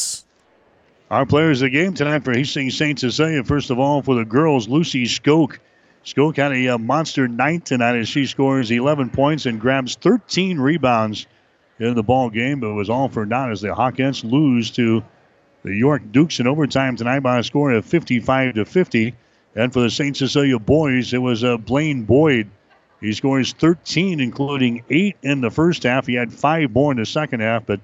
Our players of the game tonight for Hastings St. Cecilia. First of all, for the girls, Lucy Skoke. Skoke had a uh, monster night tonight as she scores 11 points and grabs 13 rebounds in the ball game, but it was all for naught as the Hawkettes lose to the York Dukes in overtime tonight by a score of 55 to 50. And for the St. Cecilia boys, it was uh, Blaine Boyd. He scores 13, including eight in the first half. He had five more in the second half, but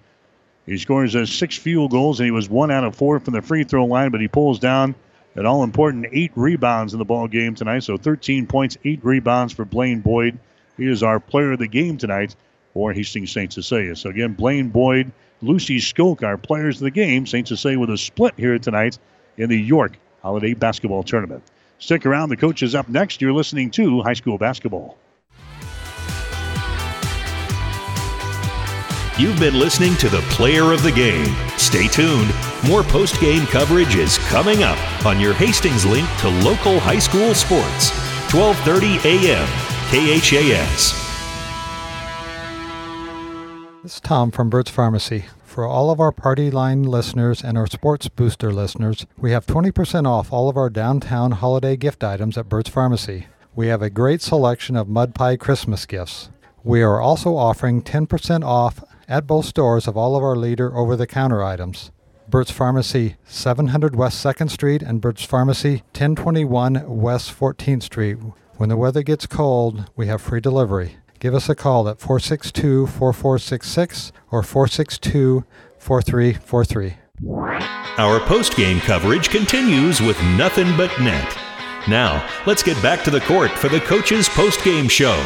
he scores uh, six field goals, and he was one out of four from the free throw line, but he pulls down an all important eight rebounds in the ball game tonight. So 13 points, eight rebounds for Blaine Boyd. He is our player of the game tonight for Hastings St. Cecilia. So again, Blaine Boyd, Lucy Skoke, our players of the game. St. Cecilia with a split here tonight in the York Holiday Basketball Tournament. Stick around. The coach is up next. You're listening to high school basketball. You've been listening to the player of the game. Stay tuned. More post game coverage is coming up on your Hastings link to local high school sports. 12:30 a.m. KHAS. This is Tom from Burt's Pharmacy. For all of our Party Line listeners and our Sports Booster listeners, we have 20% off all of our downtown holiday gift items at Burt's Pharmacy. We have a great selection of mud pie Christmas gifts. We are also offering 10% off at both stores of all of our leader over the counter items. Burt's Pharmacy, 700 West 2nd Street, and Burt's Pharmacy, 1021 West 14th Street. When the weather gets cold, we have free delivery. Give us a call at 462 4466 or 462 4343. Our post game coverage continues with nothing but net. Now, let's get back to the court for the coach's post game show.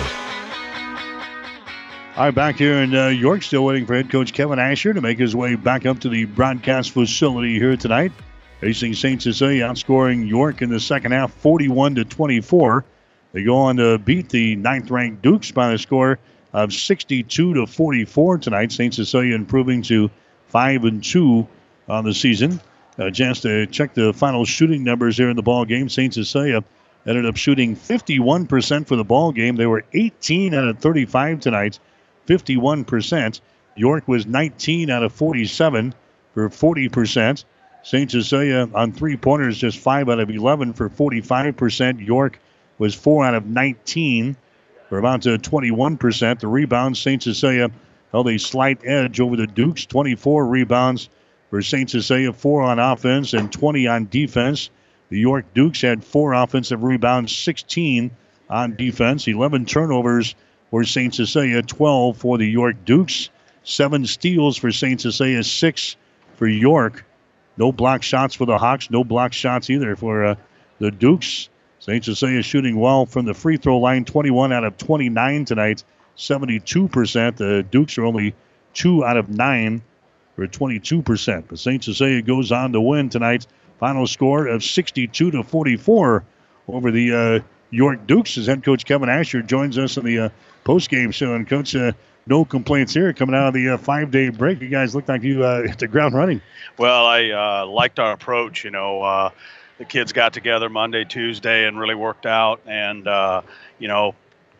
All right, back here in uh, York, still waiting for head coach Kevin Asher to make his way back up to the broadcast facility here tonight. Facing St. Cecilia, outscoring York in the second half, 41 to 24. They go on to beat the ninth-ranked Dukes by the score of 62 to 44 tonight. St. Cecilia improving to five and two on the season. A chance to check the final shooting numbers here in the ball game. St. Cecilia ended up shooting 51% for the ball game. They were 18 out of 35 tonight. 51%. York was 19 out of 47 for 40%. St. Cecilia on three pointers, just 5 out of 11 for 45%. York was 4 out of 19 for about uh, 21%. The rebounds, St. Cecilia held a slight edge over the Dukes. 24 rebounds for St. Cecilia, 4 on offense and 20 on defense. The York Dukes had 4 offensive rebounds, 16 on defense, 11 turnovers for St. Cecilia, 12 for the York Dukes, seven steals for St. Cecilia, six for York. No block shots for the Hawks, no block shots either for uh, the Dukes. St. Cecilia shooting well from the free throw line, 21 out of 29 tonight, 72%. The Dukes are only two out of nine for 22%. But St. Cecilia goes on to win tonight. Final score of 62 to 44 over the uh, York Dukes as head coach Kevin Asher joins us in the uh, post-game show. And coach, uh, no complaints here coming out of the uh, five-day break. You guys look like you uh, hit the ground running. Well, I uh, liked our approach. You know, uh, the kids got together Monday, Tuesday, and really worked out. And uh, you know,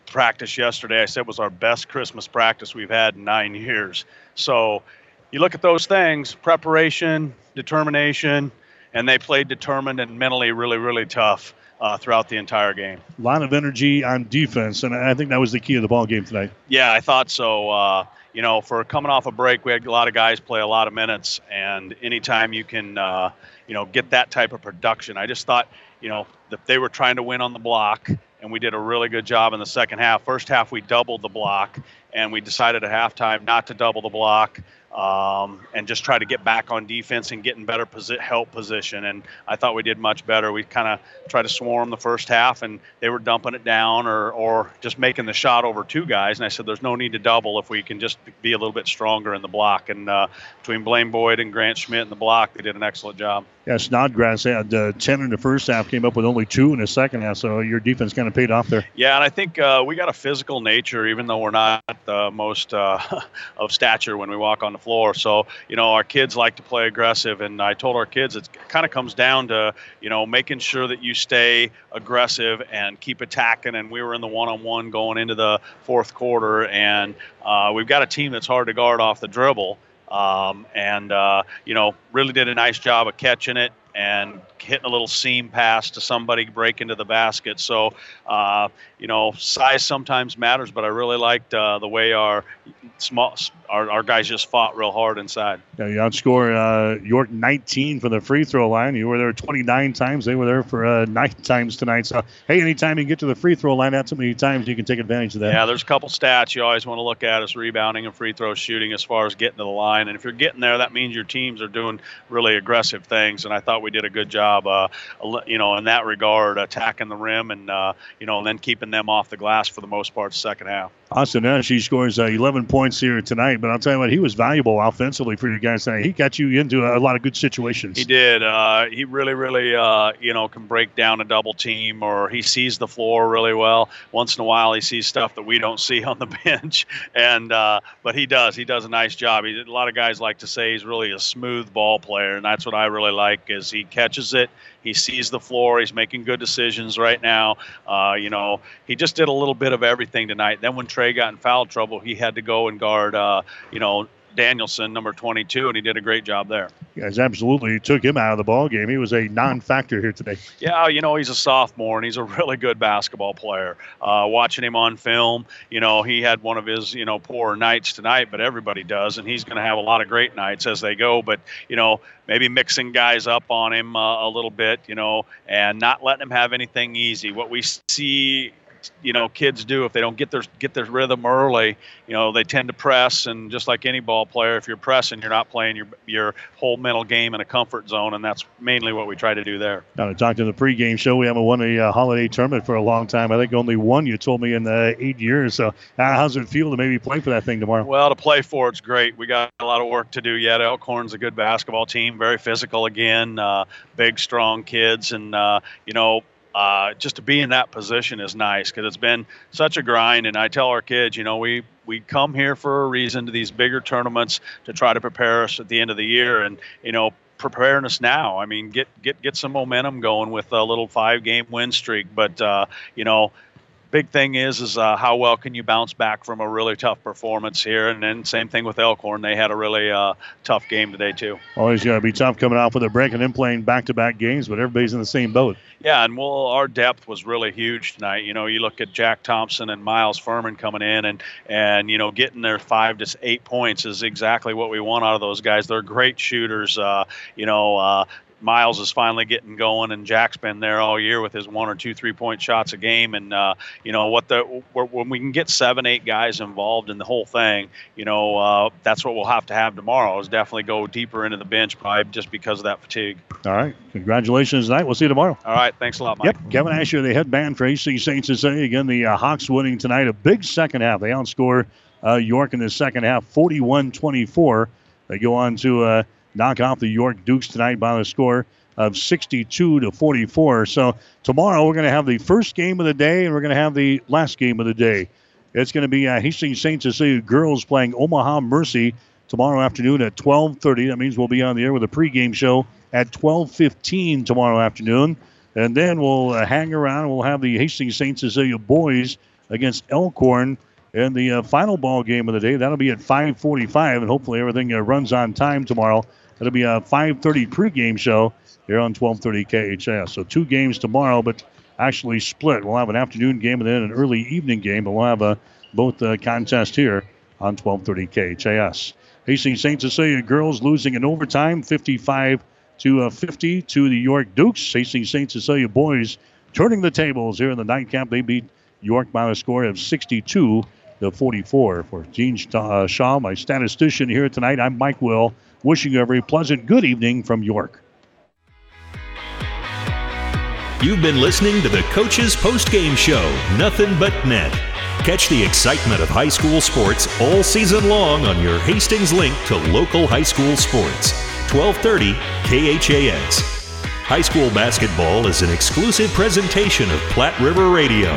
practice yesterday, I said was our best Christmas practice we've had in nine years. So you look at those things: preparation, determination, and they played determined and mentally really, really tough uh, throughout the entire game. A lot of energy on defense, and I think that was the key of the ball game tonight. Yeah, I thought so. Uh, you know, for coming off a break, we had a lot of guys play a lot of minutes, and anytime you can, uh, you know, get that type of production, I just thought, you know, that they were trying to win on the block, and we did a really good job in the second half. First half, we doubled the block, and we decided at halftime not to double the block um, and just try to get back on defense and get in better posi- help position. And I thought we did much better. We kind of tried to swarm the first half, and they were dumping it down or, or just making the shot over two guys. And I said, there's no need to double if we can just be a little bit stronger in the block. And uh, between Blaine Boyd and Grant Schmidt in the block, they did an excellent job. Yeah, Snodgrass had uh, 10 in the first half, came up with only two in the second half. So your defense kind of paid off there. Yeah, and I think uh, we got a physical nature, even though we're not the most uh, <laughs> of stature when we walk on the floor. So, you know, our kids like to play aggressive. And I told our kids it kind of comes down to, you know, making sure that you stay aggressive and keep attacking. And we were in the one on one going into the fourth quarter. And uh, we've got a team that's hard to guard off the dribble. Um, and, uh, you know, really did a nice job of catching it and hitting a little seam pass to somebody break into the basket. So, uh, you know, size sometimes matters, but I really liked uh, the way our small our, our guys just fought real hard inside. Yeah, you outscore uh, York 19 from the free throw line. You were there 29 times. They were there for uh, nine <laughs> times tonight. So, hey, anytime you get to the free throw line, that's how many times you can take advantage of that. Yeah, there's a couple stats you always want to look at is rebounding and free throw shooting as far as getting to the line. And if you're getting there, that means your teams are doing really aggressive things. And I thought we did a good job, uh, you know, in that regard, attacking the rim and, uh, you know, and then keeping them off the glass for the most part, second half. Austin Esch, he scores uh, 11 points here tonight, but I'll tell you what, he was valuable offensively for you guys tonight. He got you into a, a lot of good situations. He did. Uh, he really, really, uh, you know, can break down a double team, or he sees the floor really well. Once in a while, he sees stuff that we don't see on the <laughs> bench, and uh, but he does. He does a nice job. He, a lot of guys like to say he's really a smooth ball player, and that's what I really like. Is he catches it, he sees the floor. He's making good decisions right now. Uh, you know, he just did a little bit of everything tonight. Then when Trey got in foul trouble, he had to go and guard, uh, you know, Danielson, number 22, and he did a great job there. Guys, absolutely took him out of the ball game. He was a non-factor here today. Yeah, you know he's a sophomore and he's a really good basketball player. Uh, watching him on film, you know he had one of his you know poor nights tonight, but everybody does, and he's going to have a lot of great nights as they go. But you know maybe mixing guys up on him uh, a little bit, you know, and not letting him have anything easy. What we see you know kids do if they don't get their get their rhythm early you know they tend to press and just like any ball player if you're pressing you're not playing your your whole mental game in a comfort zone and that's mainly what we try to do there. Now to talk to the pregame show we haven't won a uh, holiday tournament for a long time. I think only one you told me in uh, eight years. So how's it feel to maybe play for that thing tomorrow? Well to play for it's great. We got a lot of work to do yet. Elkhorn's a good basketball team very physical again uh, big strong kids and uh, you know uh, just to be in that position is nice because it's been such a grind. And I tell our kids, you know, we we come here for a reason to these bigger tournaments to try to prepare us at the end of the year, and you know. Preparing us now. I mean, get get get some momentum going with a little five-game win streak. But uh, you know, big thing is is uh, how well can you bounce back from a really tough performance here, and then same thing with Elkhorn. They had a really uh, tough game today too. Always got to be tough coming off with a break and then playing back-to-back games, but everybody's in the same boat. Yeah, and well, our depth was really huge tonight. You know, you look at Jack Thompson and Miles Furman coming in, and and you know getting their five to eight points is exactly what we want out of those guys. They're great shooters. Uh, you know, uh, Miles is finally getting going, and Jack's been there all year with his one or two three point shots a game. And uh, you know what the when we can get seven eight guys involved in the whole thing, you know uh, that's what we'll have to have tomorrow. Is definitely go deeper into the bench, probably just because of that fatigue. All right, congratulations tonight. We'll see you tomorrow. All right, thanks a lot, Mike. Yep, Kevin Asher, the head man for AC Saints to say again the uh, Hawks winning tonight. A big second half. They outscore uh, York in the second half, 41-24. They go on to uh, knock off the York Dukes tonight by the score of 62 to 44. So tomorrow we're going to have the first game of the day and we're going to have the last game of the day. It's going to be uh, Hastings St. Cecilia girls playing Omaha Mercy tomorrow afternoon at 12:30. That means we'll be on the air with a pregame show at 12:15 tomorrow afternoon, and then we'll uh, hang around. And we'll have the Hastings St. Cecilia boys against Elkhorn in the uh, final ball game of the day. That'll be at 5:45, and hopefully everything uh, runs on time tomorrow. It'll be a 5:30 pregame show here on 12:30 KHAS. So two games tomorrow, but actually split. We'll have an afternoon game and then an early evening game, but we'll have uh, both uh, contests here on 12:30 KHAS. Hastings St. Cecilia girls losing in overtime, 55 to uh, 50 to the York Dukes. Hastings St. Cecilia boys turning the tables here in the nightcap. They beat York by a score of 62 to 44. For Gene uh, Shaw, my statistician here tonight, I'm Mike Will wishing you a very pleasant good evening from York. You've been listening to the Coach's Post Game Show, Nothing But Net. Catch the excitement of high school sports all season long on your Hastings link to local high school sports. 1230 KHAS. High school basketball is an exclusive presentation of Platte River Radio.